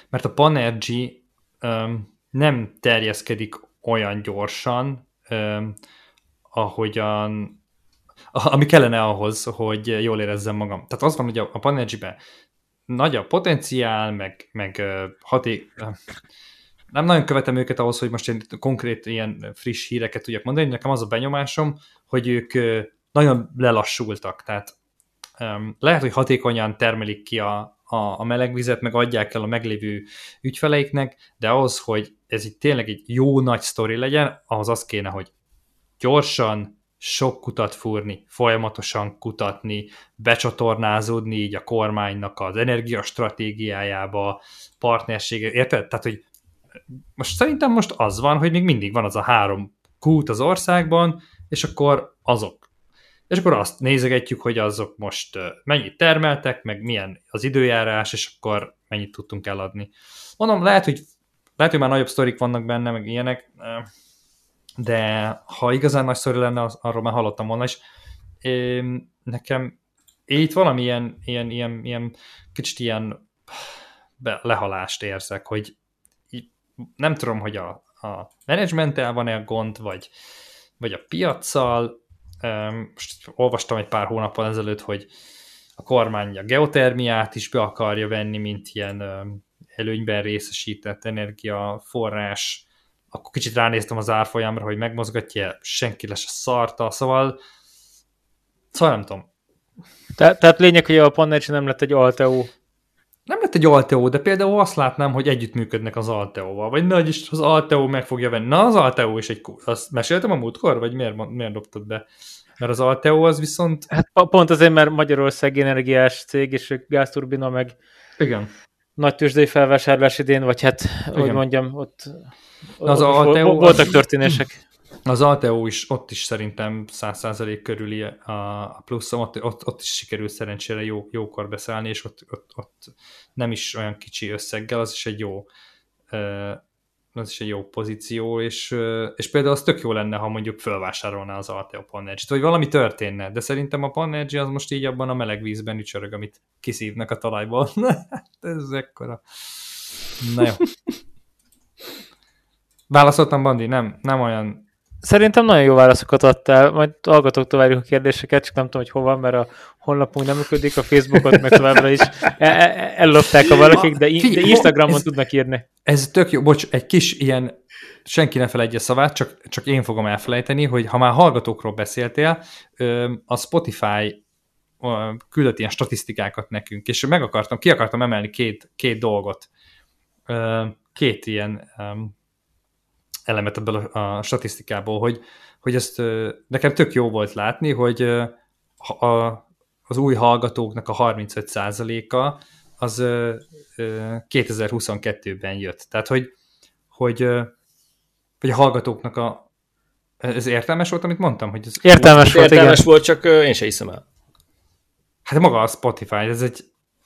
mert a Panergy nem terjeszkedik olyan gyorsan, ahogyan, ami kellene ahhoz, hogy jól érezzem magam. Tehát az van, hogy a, a Panergy-ben nagy a potenciál, meg, meg haték... Nem nagyon követem őket ahhoz, hogy most én konkrét ilyen friss híreket tudjak mondani, nekem az a benyomásom, hogy ők nagyon lelassultak, tehát lehet, hogy hatékonyan termelik ki a, a, a melegvizet, meg adják el a meglévő ügyfeleiknek, de ahhoz, hogy ez itt tényleg egy jó nagy sztori legyen, ahhoz az kéne, hogy gyorsan, sok kutat fúrni, folyamatosan kutatni, becsatornázódni így a kormánynak az energiastratégiájába, partnersége, érted? Tehát, hogy most szerintem most az van, hogy még mindig van az a három kút az országban, és akkor azok. És akkor azt nézegetjük, hogy azok most mennyit termeltek, meg milyen az időjárás, és akkor mennyit tudtunk eladni. Mondom, lehet, hogy, lehet, hogy már nagyobb sztorik vannak benne, meg ilyenek, de ha igazán nagy sztori lenne, az, arról már hallottam volna, és én, nekem itt valamilyen ilyen, ilyen, ilyen kicsit ilyen lehalást érzek, hogy nem tudom, hogy a, a menedzsmenttel van-e a gond, vagy, vagy a piaccal. Most olvastam egy pár hónappal ezelőtt, hogy a kormány a geotermiát is be akarja venni, mint ilyen előnyben részesített energiaforrás, akkor kicsit ránéztem az árfolyamra, hogy megmozgatja, senki lesz a szarta, szóval szóval nem tudom. Te, tehát lényeg, hogy a Pannergy nem lett egy Alteo. Nem lett egy Alteo, de például azt látnám, hogy együttműködnek az Alteo-val, vagy nagy is az Alteo meg fogja venni. Na, az Alteo is egy, azt meséltem a múltkor, vagy miért, miért dobtad be? Mert az Alteo az viszont... Hát pont azért, mert Magyarország energiás cég, és gázturbina meg Igen. Nagy tőzsdei felvásárlás idén, vagy hát, Igen. hogy mondjam, ott, az ott Alteo, voltak történések. Az Alteo is, ott is szerintem 100% körüli a plusz, ott, ott, ott is sikerült szerencsére jó, jókor beszállni, és ott, ott, ott nem is olyan kicsi összeggel, az is egy jó az is egy jó pozíció, és, és például az tök jó lenne, ha mondjuk felvásárolná az Alteo Panergy-t, vagy valami történne, de szerintem a Panergy az most így abban a meleg vízben ücsörög, amit kiszívnak a talajból. Hát ez ekkora. Na jó. Válaszoltam, Bandi? Nem, nem olyan Szerintem nagyon jó válaszokat adtál, majd hallgatok tovább a kérdéseket, csak nem tudom, hogy hova, mert a honlapunk nem működik, a Facebookot meg továbbra is e, e, e, ellopták a valakik, de, de Instagramon ez, tudnak írni. Ez tök jó, bocs, egy kis ilyen, senki ne felejtje szavát, csak, csak én fogom elfelejteni, hogy ha már hallgatókról beszéltél, a Spotify küldött ilyen statisztikákat nekünk, és meg akartam, ki akartam emelni két, két dolgot. Két ilyen elemet ebből a, a statisztikából, hogy, hogy ezt nekem tök jó volt látni, hogy a, az új hallgatóknak a 35%-a az 2022-ben jött. Tehát, hogy, hogy, hogy a hallgatóknak a ez értelmes volt, amit mondtam? Hogy ez értelmes volt, értelmes igen. volt, csak én se hiszem el. Hát maga a Spotify, ez egy,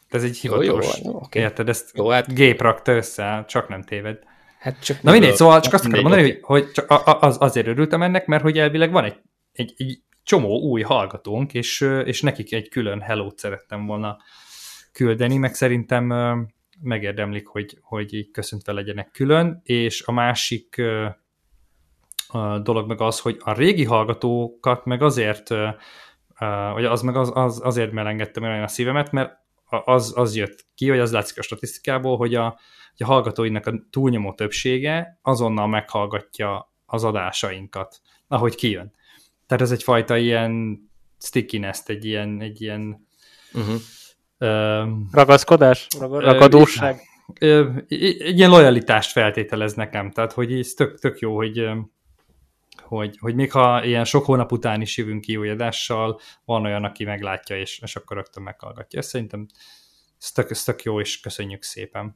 ez egy hivatalos, jó, jó, okay. érted? Ezt jó, hát... gép rakta össze, csak nem téved. Hát csak Na mindegy, szóval csak azt akarom mondani, hogy, hogy csak az, azért örültem ennek, mert hogy elvileg van egy, egy, egy csomó új hallgatónk, és, és nekik egy külön hello szerettem volna küldeni, meg szerintem megérdemlik, hogy, hogy így köszöntve legyenek külön, és a másik a dolog meg az, hogy a régi hallgatókat meg azért, vagy az meg az, az azért melengedtem olyan a szívemet, mert az, az jött ki, vagy az látszik a statisztikából, hogy a, hogy a hallgatóinak a túlnyomó többsége azonnal meghallgatja az adásainkat, ahogy kijön. Tehát ez egyfajta ilyen stickiness, egy ilyen, egy ilyen uh-huh. ö, ragaszkodás, ragadóság. Ö, egy ilyen lojalitást feltételez nekem, tehát hogy ez tök, tök jó, hogy hogy, hogy még ha ilyen sok hónap után is jövünk ki új adással, van olyan, aki meglátja, és, és akkor rögtön meghallgatja. Ezt szerintem ez tök, ez tök jó, és köszönjük szépen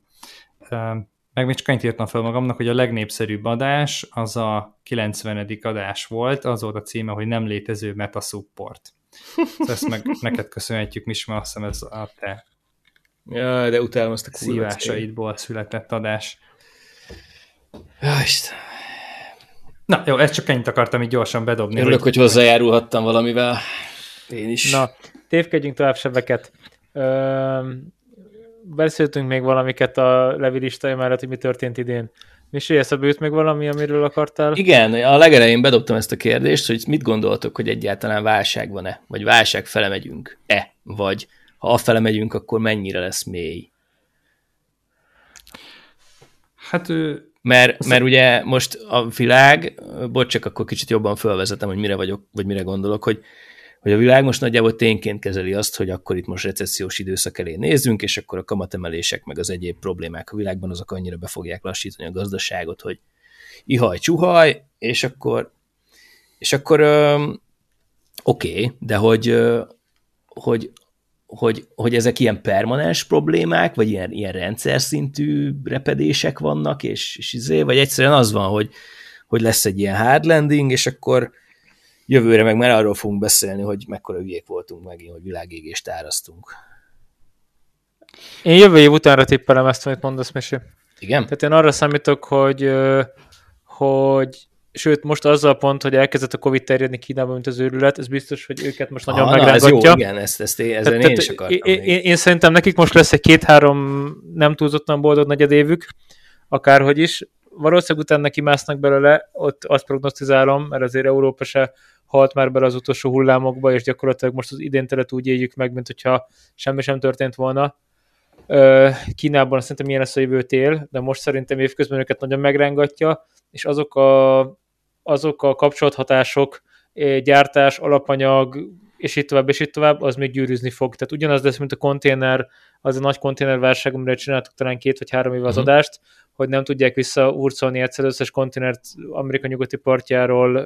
meg még csak annyit írtam fel magamnak, hogy a legnépszerűbb adás az a 90. adás volt, az volt a címe, hogy nem létező meta support. Szóval ezt meg neked köszönhetjük, Mis, mert azt hiszem ez a te ja, de utálom ezt a szívásaidból született adás. Ja, Isten. Na, jó, ezt csak ennyit akartam így gyorsan bedobni. Örülök, hogy, hogy hozzájárulhattam valamivel. Én is. Na, tévkedjünk tovább sebeket. Üm beszéltünk még valamiket a Levi listája mellett, hogy mi történt idén. Misi, eszembe jut még valami, amiről akartál? Igen, a legelején bedobtam ezt a kérdést, hogy mit gondoltok, hogy egyáltalán válság van-e, vagy válság fele megyünk-e, vagy ha afele megyünk, akkor mennyire lesz mély? Hát ő... Mert, mert ugye most a világ, bocs, csak akkor kicsit jobban felvezetem, hogy mire vagyok, vagy mire gondolok, hogy hogy a világ most nagyjából tényként kezeli azt, hogy akkor itt most recessziós időszak elé nézzünk, és akkor a kamatemelések meg az egyéb problémák a világban azok annyira be fogják lassítani a gazdaságot, hogy ihaj, csuhaj, és akkor és akkor oké, okay, de hogy, hogy, hogy, hogy ezek ilyen permanens problémák, vagy ilyen, ilyen rendszer szintű repedések vannak, és, és izé, vagy egyszerűen az van, hogy, hogy lesz egy ilyen hard landing, és akkor jövőre meg már arról fogunk beszélni, hogy mekkora ügyék voltunk megint, hogy világégést árasztunk. Én jövő év utánra tippelem ezt, amit mondasz, Misi. Igen? Tehát én arra számítok, hogy, hogy sőt, most azzal pont, hogy elkezdett a Covid terjedni Kínában, mint az őrület, ez biztos, hogy őket most nagyon ah, megrángatja. Ez jó, igen, ezt, ezt én, ezen tehát, én is akartam. Én, én, én, szerintem nekik most lesz egy két-három nem túlzottan boldog negyedévük, akárhogy is. Valószínűleg utána kimásznak belőle, ott azt prognosztizálom, mert azért Európa se halt már bele az utolsó hullámokba, és gyakorlatilag most az idén telet úgy éljük meg, mint hogyha semmi sem történt volna. Kínában szerintem milyen lesz a jövő tél, de most szerintem évközben őket nagyon megrángatja, és azok a, azok a kapcsolathatások, gyártás, alapanyag, és itt tovább, és itt tovább, az még gyűrűzni fog. Tehát ugyanaz lesz, mint a konténer, az a nagy konténerválság, amire csináltuk talán két vagy három év az uh-huh. adást, hogy nem tudják visszaurcolni egyszer összes konténert Amerika nyugati partjáról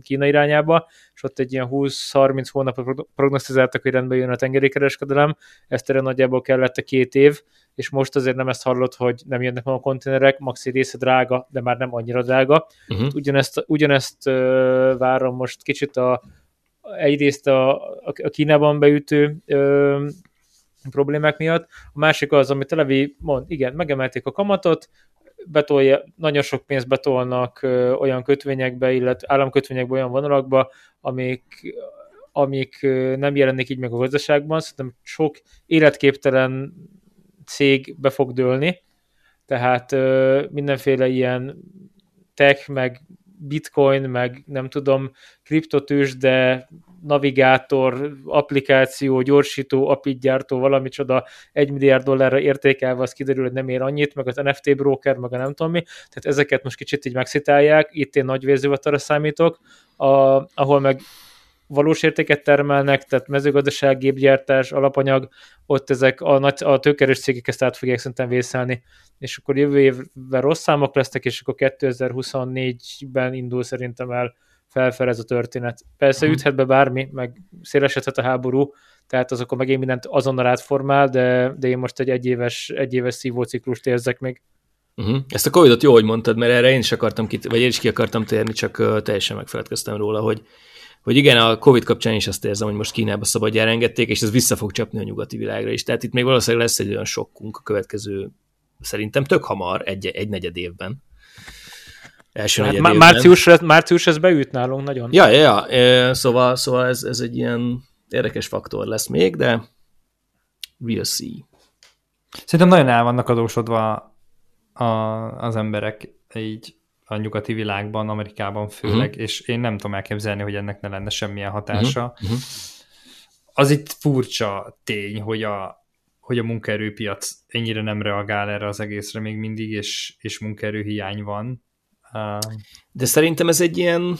Kína irányába, és ott egy ilyen 20-30 hónapot prognosztizáltak, hogy rendben jön a tengeri kereskedelem, ezt erre nagyjából kellett a két év, és most azért nem ezt hallott, hogy nem jönnek meg a konténerek, maxi része drága, de már nem annyira drága. Uh-huh. Ugyanezt, ugyanezt várom most kicsit a egyrészt a, a Kínában beütő uh, problémák miatt, a másik az, amit a Levi mond, igen, megemelték a kamatot, betolja, nagyon sok pénzt betolnak ö, olyan kötvényekbe, illetve államkötvényekbe, olyan vonalakba, amik, amik ö, nem jelennek így meg a gazdaságban, szerintem sok életképtelen cég be fog dőlni, tehát ö, mindenféle ilyen tech, meg bitcoin, meg nem tudom, kriptotűs, de navigátor, applikáció, gyorsító, apit gyártó, valami csoda, egy milliárd dollárra értékelve, az kiderül, hogy nem ér annyit, meg az NFT broker, meg a nem tudom mi, tehát ezeket most kicsit így megszitálják, itt én nagy vérzővatarra számítok, a, ahol meg valós értéket termelnek, tehát mezőgazdaság, gépgyártás, alapanyag, ott ezek a, nagy, a tőkerős cégek ezt át fogják szerintem vészelni, és akkor jövő évben rossz számok lesznek, és akkor 2024-ben indul szerintem el felfel ez a történet. Persze uh-huh. üthet be bármi, meg szélesedhet a háború, tehát az akkor megint mindent azonnal átformál, de, de én most egy egyéves, egyéves szívóciklust érzek még. Uh-huh. Ezt a Covid-ot jó, hogy mondtad, mert erre én is akartam, ki, vagy én is ki akartam térni, csak uh, teljesen megfeledkeztem róla, hogy, hogy igen, a Covid kapcsán is azt érzem, hogy most Kínába szabadjára engedték, és ez vissza fog csapni a nyugati világra is. Tehát itt még valószínűleg lesz egy olyan sokkunk a következő, szerintem tök hamar, egy, egy negyed évben, első hát má- március, március ez beüt nálunk nagyon. Ja, ja, ja. Szóval, szóval ez, ez egy ilyen érdekes faktor lesz még, de we'll see. Szerintem nagyon el vannak adósodva a, az emberek így a nyugati világban, Amerikában főleg, uh-huh. és én nem tudom elképzelni, hogy ennek ne lenne semmilyen hatása. Uh-huh. Az itt furcsa tény, hogy a, hogy a munkaerőpiac ennyire nem reagál erre az egészre még mindig, és, és munkaerőhiány van. De szerintem ez egy ilyen...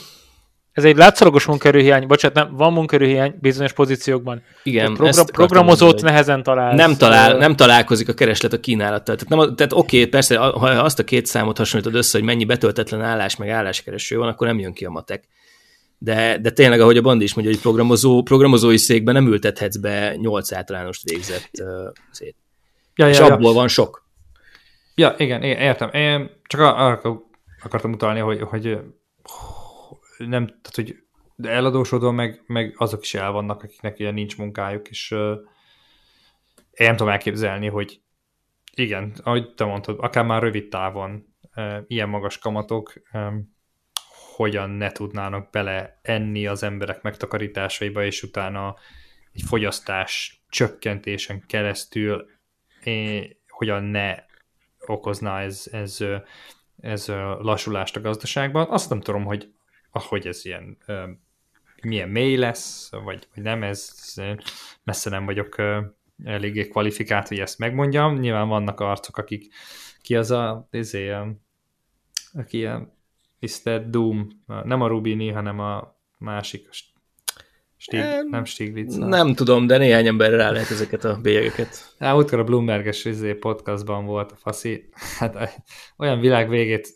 Ez egy látszalagos munkerőhiány, bocsánat, nem, van munkerőhiány bizonyos pozíciókban. Igen. Program, programozót nehezen talál. Nem, talál, nem találkozik a kereslet a kínálattal. Tehát, nem, tehát oké, okay, persze, ha azt a két számot hasonlítod össze, hogy mennyi betöltetlen állás, meg álláskereső van, akkor nem jön ki a matek. De, de tényleg, ahogy a Bandi is mondja, hogy programozó, programozói székben nem ültethetsz be nyolc általánost végzett uh, szét. Ja, És ja, abból ja. van sok. Ja, igen, értem. Én csak arra akartam utalni, hogy, hogy nem, tehát hogy eladósodva meg, meg azok is el vannak, akiknek ilyen nincs munkájuk, és uh, én nem tudom elképzelni, hogy igen, ahogy te mondtad, akár már rövid távon uh, ilyen magas kamatok um, hogyan ne tudnának bele enni az emberek megtakarításaiba, és utána egy fogyasztás csökkentésen keresztül eh, hogyan ne okozná ez, ez ez lassulást a gazdaságban. Azt nem tudom, hogy ahogy ez ilyen milyen mély lesz, vagy, vagy nem, ez messze nem vagyok eléggé kvalifikált, hogy ezt megmondjam. Nyilván vannak arcok, akik ki az a, izé, aki a Mr. Doom, nem a Rubini, hanem a másik, Stig, nem, nem Stiglitz. Nem tudom, de néhány ember rá lehet ezeket a bélyegeket. Hát múltkor a Bloomberges izé podcastban volt a faszi, hát olyan világ végét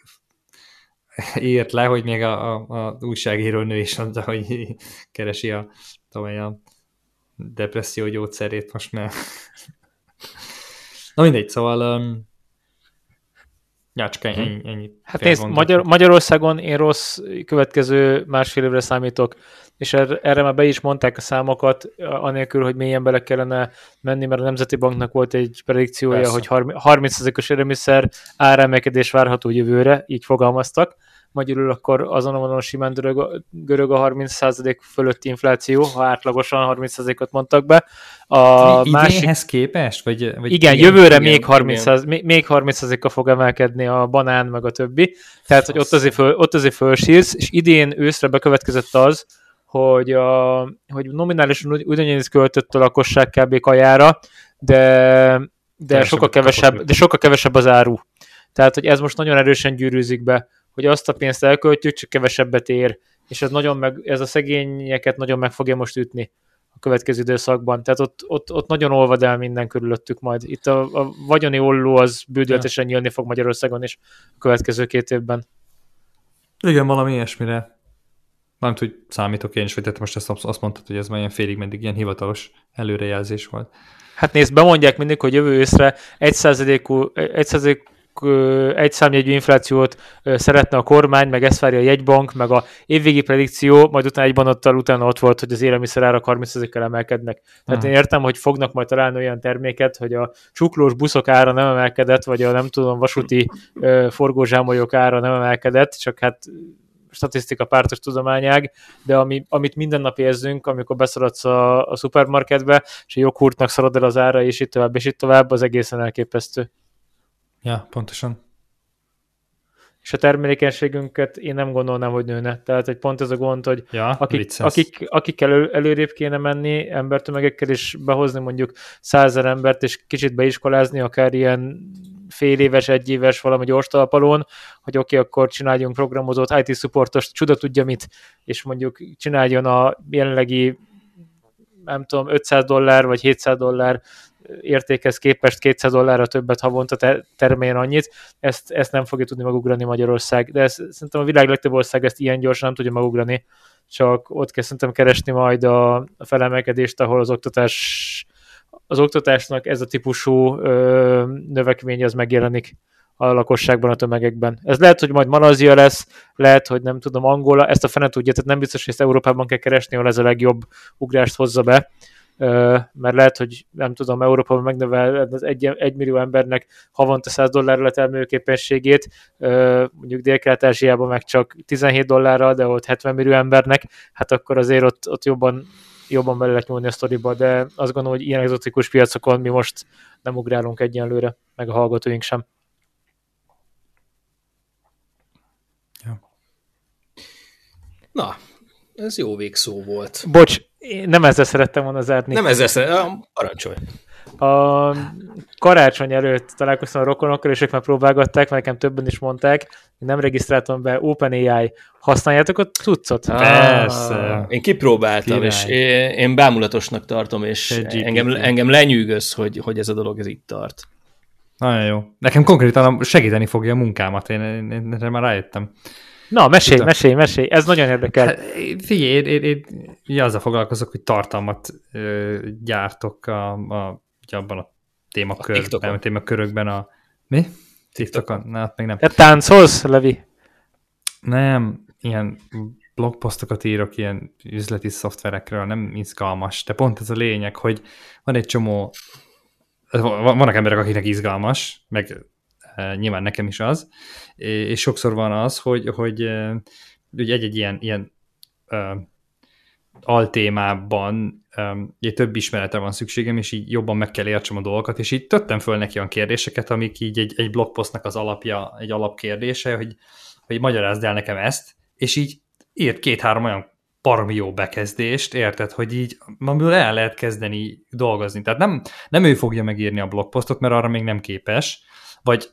írt le, hogy még a, a, a újságíró nő is mondta, hogy keresi a, tudom, a depresszió gyógyszerét most már. Na mindegy, szóval um, Ja, csak ennyi, hm. ennyi Hát nézd, Magyar, Magyarországon én rossz következő másfél évre számítok, és erre, erre már be is mondták a számokat, anélkül, hogy mélyen bele kellene menni, mert a Nemzeti Banknak volt egy predikciója, Persze. hogy 30%-os élelmiszer áremelkedés várható jövőre, így fogalmaztak. Magyarul akkor azon a vonalon simán görög, görög a 30% fölötti infláció, ha átlagosan 30%-ot mondtak be. A Mi, másik... képest? Vagy, vagy igen, igen, jövőre igen, még 30, igen. még 30%-kal fog emelkedni a banán, meg a többi. Tehát, hogy ott azért, föl, ott azért fölsírsz, és idén őszre bekövetkezett az, hogy, a, hogy nominálisan ugyanannyit költött a lakosság kb. kajára, de de sokkal, kevesebb, de sokkal kevesebb az áru. Tehát, hogy ez most nagyon erősen gyűrűzik be, hogy azt a pénzt elköltjük, csak kevesebbet ér, és ez, nagyon meg, ez a szegényeket nagyon meg fogja most ütni a következő időszakban. Tehát ott, ott, ott nagyon olvad el minden körülöttük majd. Itt a, a vagyoni olló az bődöltesen nyílni fog Magyarországon is a következő két évben. Igen, valami ilyesmire. Nem hogy számítok én is, vagy te most ezt azt mondtad, hogy ez már ilyen félig meddig ilyen hivatalos előrejelzés volt. Hát nézd, bemondják mindig, hogy jövő őszre 1%-ú, 1 egy számjegyű inflációt szeretne a kormány, meg ezt várja a jegybank, meg a évvégi predikció, majd utána egy banattal utána ott volt, hogy az élelmiszerárak 30%-kal emelkednek. Tehát én értem, hogy fognak majd találni olyan terméket, hogy a csuklós buszok ára nem emelkedett, vagy a nem tudom, vasúti forgózsámolyok ára nem emelkedett, csak hát statisztika pártos tudományág, de ami, amit minden nap érzünk, amikor beszaladsz a, a szupermarketbe, és a joghurtnak szalad el az ára, és itt tovább, és itt tovább, az egészen elképesztő. Ja, pontosan. És a termelékenységünket én nem gondolnám, hogy nőne. Tehát egy pont ez a gond, hogy ja, akik, akik, akik elő, előrébb kéne menni, embertömegekkel is behozni mondjuk százer embert, és kicsit beiskolázni, akár ilyen fél éves, egy éves valami gyors talpalón, hogy oké, okay, akkor csináljunk programozót, IT supportos, csuda tudja mit, és mondjuk csináljon a jelenlegi nem tudom, 500 dollár vagy 700 dollár értékhez képest 200 dollárra többet havonta termeljen annyit, ezt, ezt nem fogja tudni megugrani Magyarország. De ezt, szerintem a világ legtöbb ország ezt ilyen gyorsan nem tudja megugrani, csak ott kell szerintem keresni majd a, a felemelkedést, ahol az oktatás az oktatásnak ez a típusú ö, növekmény az megjelenik a lakosságban, a tömegekben. Ez lehet, hogy majd Malazia lesz, lehet, hogy nem tudom, Angola, ezt a fene tudja, tehát nem biztos, hogy ezt Európában kell keresni, ahol ez a legjobb ugrást hozza be, mert lehet, hogy nem tudom, Európában megnövel az egy, egy millió embernek havonta 100 dollárra termelőképességét, mondjuk Dél-Kelet-Ázsiában meg csak 17 dollárra, de ott 70 millió embernek, hát akkor azért ott, ott jobban, jobban bele lehet nyúlni a sztoriba, de azt gondolom, hogy ilyen exotikus piacokon mi most nem ugrálunk egyenlőre, meg a hallgatóink sem. Ja. Na, ez jó végszó volt. Bocs, én nem ezzel szerettem volna zárni. Nem ezzel szerettem, parancsolj. A karácsony előtt találkoztam a rokonokkal, és ők már próbálgatták, mert nekem többen is mondták, hogy nem regisztráltam be OpenAI. Használjátok a cuccot? Persze. Ah, én kipróbáltam, Király. és én, én bámulatosnak tartom, és engem, engem lenyűgöz, hogy, hogy ez a dolog ez itt tart. Nagyon jó. Nekem konkrétan segíteni fogja a munkámat, én, én, én, én már rájöttem. Na, mesélj, Tudom. mesélj, mesélj, ez nagyon érdekel. Hát, figyelj, én, én, én, én azzal foglalkozok, hogy tartalmat ö, gyártok a, a, abban a témakörben, a, a témakörökben a... Mi? TikTokon? Na, hát még nem. Te táncolsz, Levi? Nem, ilyen blogposztokat írok ilyen üzleti szoftverekről, nem izgalmas, de pont ez a lényeg, hogy van egy csomó, vannak emberek, akiknek izgalmas, meg nyilván nekem is az, és sokszor van az, hogy, hogy, hogy egy-egy ilyen, ilyen uh, altémában um, egy több ismeretre van szükségem, és így jobban meg kell értsem a dolgokat, és így töttem föl neki olyan kérdéseket, amik így egy, egy blogposztnak az alapja, egy alapkérdése, hogy, hogy magyarázd el nekem ezt, és így írt két-három olyan parmi jó bekezdést, érted, hogy így amiből el lehet kezdeni dolgozni. Tehát nem, nem ő fogja megírni a blogposztot, mert arra még nem képes, vagy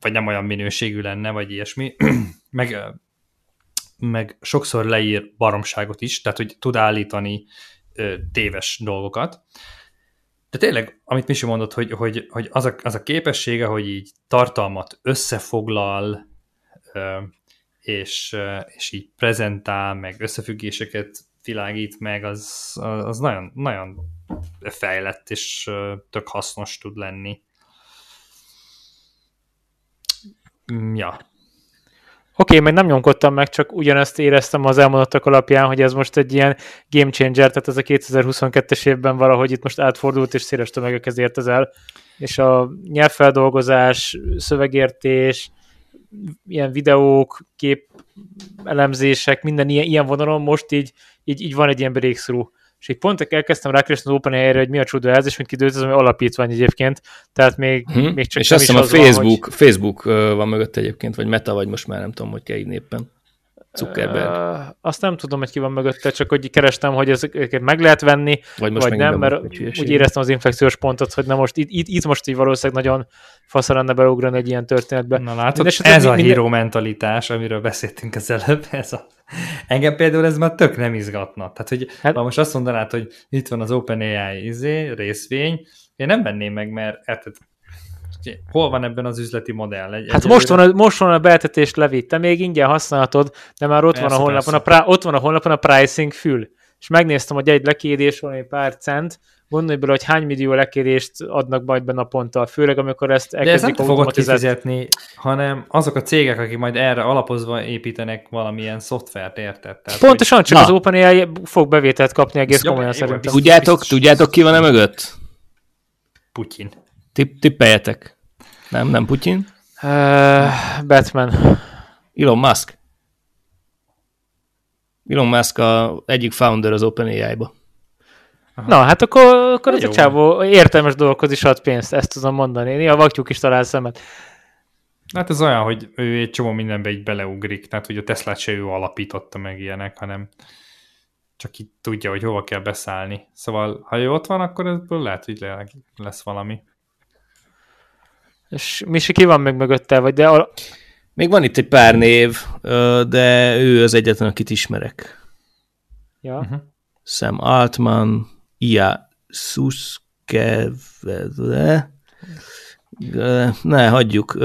vagy nem olyan minőségű lenne, vagy ilyesmi, meg, meg sokszor leír baromságot is, tehát hogy tud állítani ö, téves dolgokat. De tényleg, amit Misi mondott, hogy, hogy, hogy az, a, az a képessége, hogy így tartalmat összefoglal, ö, és, és így prezentál, meg összefüggéseket világít meg, az, az nagyon, nagyon fejlett és tök hasznos tud lenni. Mm, ja. Oké, okay, meg nem nyomkodtam meg, csak ugyanezt éreztem az elmondottak alapján, hogy ez most egy ilyen game changer, tehát ez a 2022-es évben valahogy itt most átfordult, és széles tömegekhez ért ez el. És a nyelvfeldolgozás, szövegértés, ilyen videók, kép elemzések, minden ilyen, ilyen vonalon most így, így, így van egy ilyen breakthrough és így pont elkezdtem rákeresni az open hogy mi a csuda ez, és mint kiderült, ez alapítvány egyébként, tehát még, hmm. még csak És azt hiszem a Facebook, van, hogy... Facebook van mögött egyébként, vagy Meta, vagy most már nem tudom, hogy kell így éppen. Zuckerberg. Uh, azt nem tudom, hogy ki van mögötte, csak hogy kerestem, hogy ezeket meg lehet venni, Vagy most vagy nem, mert úgy éreztem az infekciós pontot, hogy na most itt, itt, itt most így valószínűleg nagyon fasza lenne beugrani egy ilyen történetbe. Na látod, Mindenesetre ez a minden- híró mentalitás, amiről beszéltünk az előbb, ez a... Engem például ez már tök nem izgatna. Tehát, hogy Hát- hát... ha most azt mondanád, hogy itt van az OpenAI izé, részvény, én nem venném meg, mert érted, hol van ebben az üzleti modell? Egy, Hát most van, a, most van a beltetést levitt, te még ingyen használhatod, de már ott, van a honlapon a, persze. ott van a honlapon a pricing fül. És megnéztem, hogy egy lekérés valami pár cent, gondolj bele, hogy hány millió lekérést adnak majd be naponta, főleg amikor ezt De ez nem elkezdik fogod kifizetni, hanem azok a cégek, akik majd erre alapozva építenek valamilyen szoftvert, érted? Tehát, Pontosan, csak Na. az OpenAI fog bevételt kapni egész komolyan szerintem. Tudjátok, tudjátok ki van e mögött? Putyin. Tipp, tippeljetek. Nem, nem Putyin. Uh, Batman. Elon Musk. Elon Musk a egyik founder az OpenAI-ba. Na, hát akkor, akkor ez a csávó értelmes dolgokhoz is ad pénzt, ezt tudom mondani. Néha vaktyúk is talál szemet. Hát ez olyan, hogy ő egy csomó mindenbe így beleugrik, tehát hogy a Teslát se ő alapította meg ilyenek, hanem csak így tudja, hogy hova kell beszállni. Szóval, ha ő ott van, akkor ebből lehet, hogy le- lesz valami. És Misi ki van meg mögötte, vagy de a, Még van itt egy pár név, de ő az egyetlen, akit ismerek. ja. Uh-huh. Sam Altman, Ia Suskevele, ne, hagyjuk.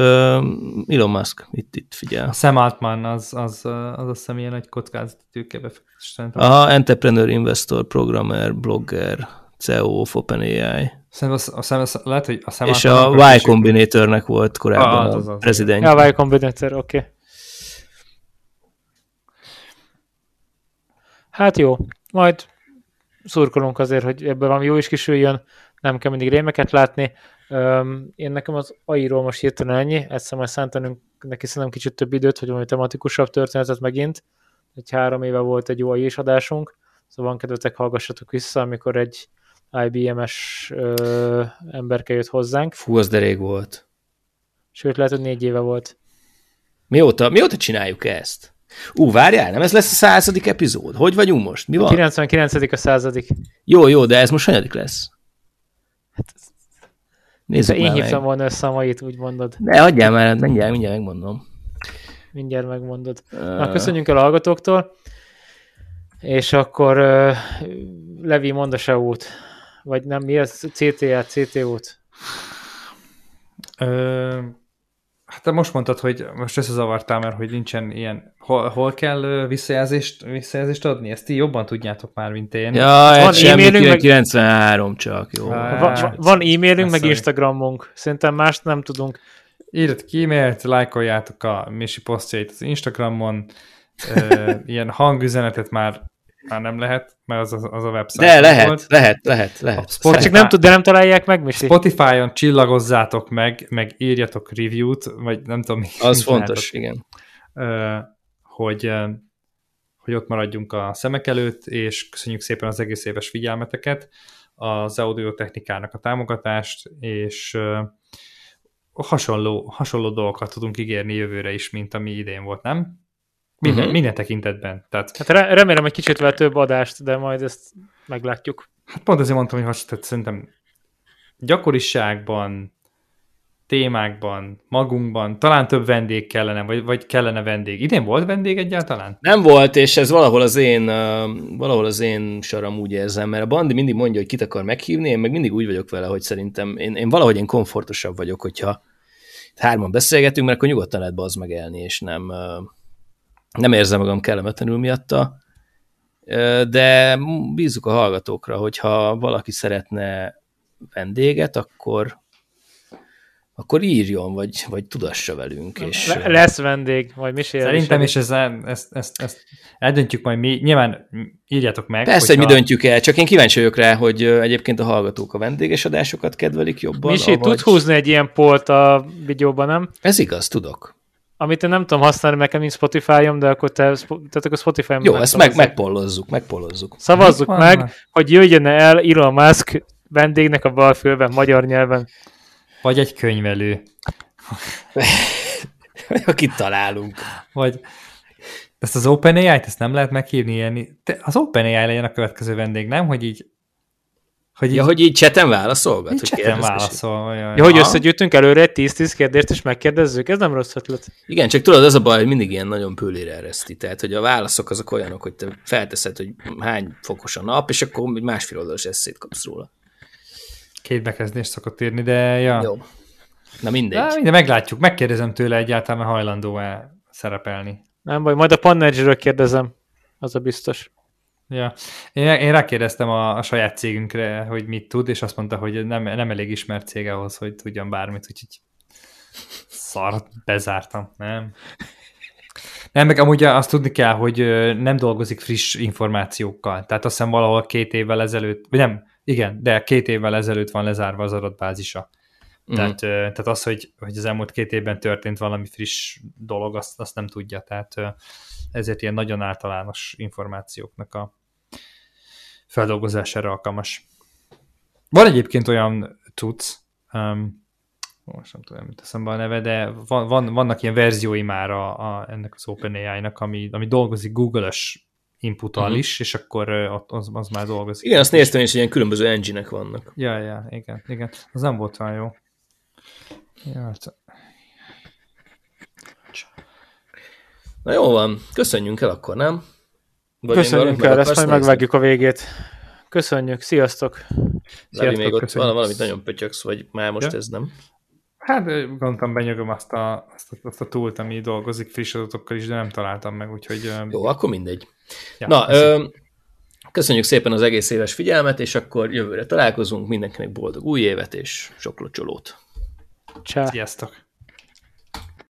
Elon Musk, itt, itt figyel. A Sam Altman az, az, az azt hiszem ilyen nagy kockázati. Szerintem, Aha, Entrepreneur, Investor, Programmer, Blogger, CEO of OpenAI. Szerintem az, a Sam, az, lehet, hogy a Sam És a Y Combinatornek volt korábban Ah, az, az, a az. prezidentje. Ja, Y Combinator, oké. Okay. Hát jó, majd szurkolunk azért, hogy ebből valami jó is kisüljön, nem kell mindig rémeket látni. Öm, én nekem az AI-ról most hirtelen ennyi, egyszer majd szántanunk neki szerintem kicsit több időt, hogy valami tematikusabb történetet megint. Egy három éve volt egy jó AI is adásunk, szóval van kedvetek, hallgassatok vissza, amikor egy IBM-es ö, emberke jött hozzánk, Fú, az de rég volt. sőt lehet, hogy négy éve volt. Mióta, mióta csináljuk ezt? Ú, várjál, nem ez lesz a századik epizód? Hogy vagyunk most? Mi van? 99. a századik. Jó, jó, de ez most hanyadik lesz? Nézzük Én hívtam meg. volna össze a mait, úgy mondod. Ne, adjál már, mindjárt, mindjárt megmondom. Mindjárt megmondod. Na, köszönjünk el a hallgatóktól, és akkor uh, Levi mond a SEO-t. Vagy nem, mi ez? CTA, CTO-t. Ö, hát te most mondtad, hogy most összezavartál, mert hogy nincsen ilyen, hol, hol kell visszajelzést, visszajelzést adni? Ezt ti jobban tudjátok már, mint én. Ja, Van e-mailünk, meg- 93 csak, jó. Á, Va- va- van e-mailünk, meg. Instagramunk. Szerintem mást nem tudunk. Írd ki e-mailt, lájkoljátok a Misi posztjait az Instagramon, ilyen hangüzenetet már, már nem lehet, mert az a, az a website De lehet, volt. lehet, lehet, lehet. A Spotify- Csak nem tud, de nem találják meg, Misi? Spotify-on csillagozzátok meg, meg írjatok review-t, vagy nem tudom, mi Az fontos, igen. hogy, hogy ott maradjunk a szemek előtt, és köszönjük szépen az egész éves figyelmeteket, az audiotechnikának a támogatást, és hasonló, hasonló dolgokat tudunk ígérni jövőre is, mint ami idén volt, nem? Minden, Mhm. minden tekintetben. Tehát Hát re- remélem, hogy kicsit vel több adást, de majd ezt meglátjuk. Hát pont azért mondtam, hogy has, tehát szerintem gyakoriságban, témákban, magunkban, talán több vendég kellene, vagy, vagy kellene vendég. Idén volt vendég egyáltalán? Nem volt, és ez valahol az én, uh, valahol az én saram úgy érzem, mert a Bandi mindig mondja, hogy kit akar meghívni, én meg mindig úgy vagyok vele, hogy szerintem én, én valahogy én komfortosabb vagyok, hogyha hárman beszélgetünk, mert akkor nyugodtan lehet bazd megelni, és nem, uh, nem érzem magam kellemetlenül miatta. De bízunk a hallgatókra, hogyha valaki szeretne vendéget, akkor akkor írjon, vagy, vagy tudassa velünk. És, Le- lesz vendég, majd Misi Szerintem is ez, ezt, ezt, ezt eldöntjük majd mi. Nyilván írjátok meg. Persze, hogy mi hogyha- döntjük el, csak én kíváncsi vagyok rá, hogy egyébként a hallgatók a vendéges adásokat kedvelik jobban. Misi, avagy- tudsz húzni egy ilyen polt a videóban, nem? Ez igaz, tudok. Amit én nem tudom használni, mert nekem nincs Spotify-om, de akkor te, tehát akkor Spotify-on Jó, nem ezt meg, megpollozzuk, megpollozzuk. Szavazzuk Van meg, már. hogy jöjjön el Elon Musk vendégnek a balfőben, magyar nyelven. Vagy egy könyvelő. Akit találunk. Vagy ezt az OpenAI-t, ezt nem lehet meghívni ilyen, te, az OpenAI legyen a következő vendég, nem? Hogy így hogy így, ja, hogy így cseten válaszolgat? Így cseten válaszol. Ja, hogy összegyűjtünk előre egy 10-10 kérdést, és megkérdezzük, ez nem rossz ötlet. Igen, csak tudod, az a baj, hogy mindig ilyen nagyon pőlére ereszti. Tehát, hogy a válaszok azok olyanok, hogy te felteszed, hogy hány fokos a nap, és akkor másfél oldalas eszét kapsz róla. Két bekezdést szokott írni, de ja. Jó. Na mindegy. De mindegy, meglátjuk. Megkérdezem tőle egyáltalán hajlandó-e szerepelni. Nem baj, majd a panel kérdezem. Az a biztos. Ja. Én, én rákérdeztem a, a saját cégünkre, hogy mit tud, és azt mondta, hogy nem, nem elég ismert cég ahhoz, hogy tudjam bármit, úgyhogy szart, bezártam, nem? Nem, meg amúgy azt tudni kell, hogy nem dolgozik friss információkkal. Tehát azt hiszem valahol két évvel ezelőtt, vagy nem, igen, de két évvel ezelőtt van lezárva az adatbázisa. Mm. Tehát, tehát az, hogy, hogy az elmúlt két évben történt valami friss dolog, azt, azt nem tudja. Tehát ezért ilyen nagyon általános információknak a feldolgozására alkalmas. Van egyébként olyan tudsz, um, most nem tudom, mit eszembe a neve, de van, van, vannak ilyen verziói már a, a, ennek az OpenAI-nak, ami, ami dolgozik Google-ös inputtal uh-huh. is, és akkor az, az már dolgozik. Igen, azt néztem is, hogy ilyen különböző engine vannak. Ja, ja, igen, igen. Az nem volt olyan jó. Ja, hát Na jó van, köszönjünk el akkor, nem? Vagy köszönjünk el, ezt majd megvágjuk a végét. Köszönjük, sziasztok! Sziasztok, még ott van valamit nagyon pötyöksz, vagy már most ja? ez nem? Hát gondoltam, benyögöm azt a, azt, a, azt a túlt, ami dolgozik friss adatokkal is, de nem találtam meg, úgyhogy... Jó, akkor mindegy. Ja, Na, ö, köszönjük szépen az egész éves figyelmet, és akkor jövőre találkozunk, mindenkinek boldog új évet, és sok locsolót. Csá. Sziasztok!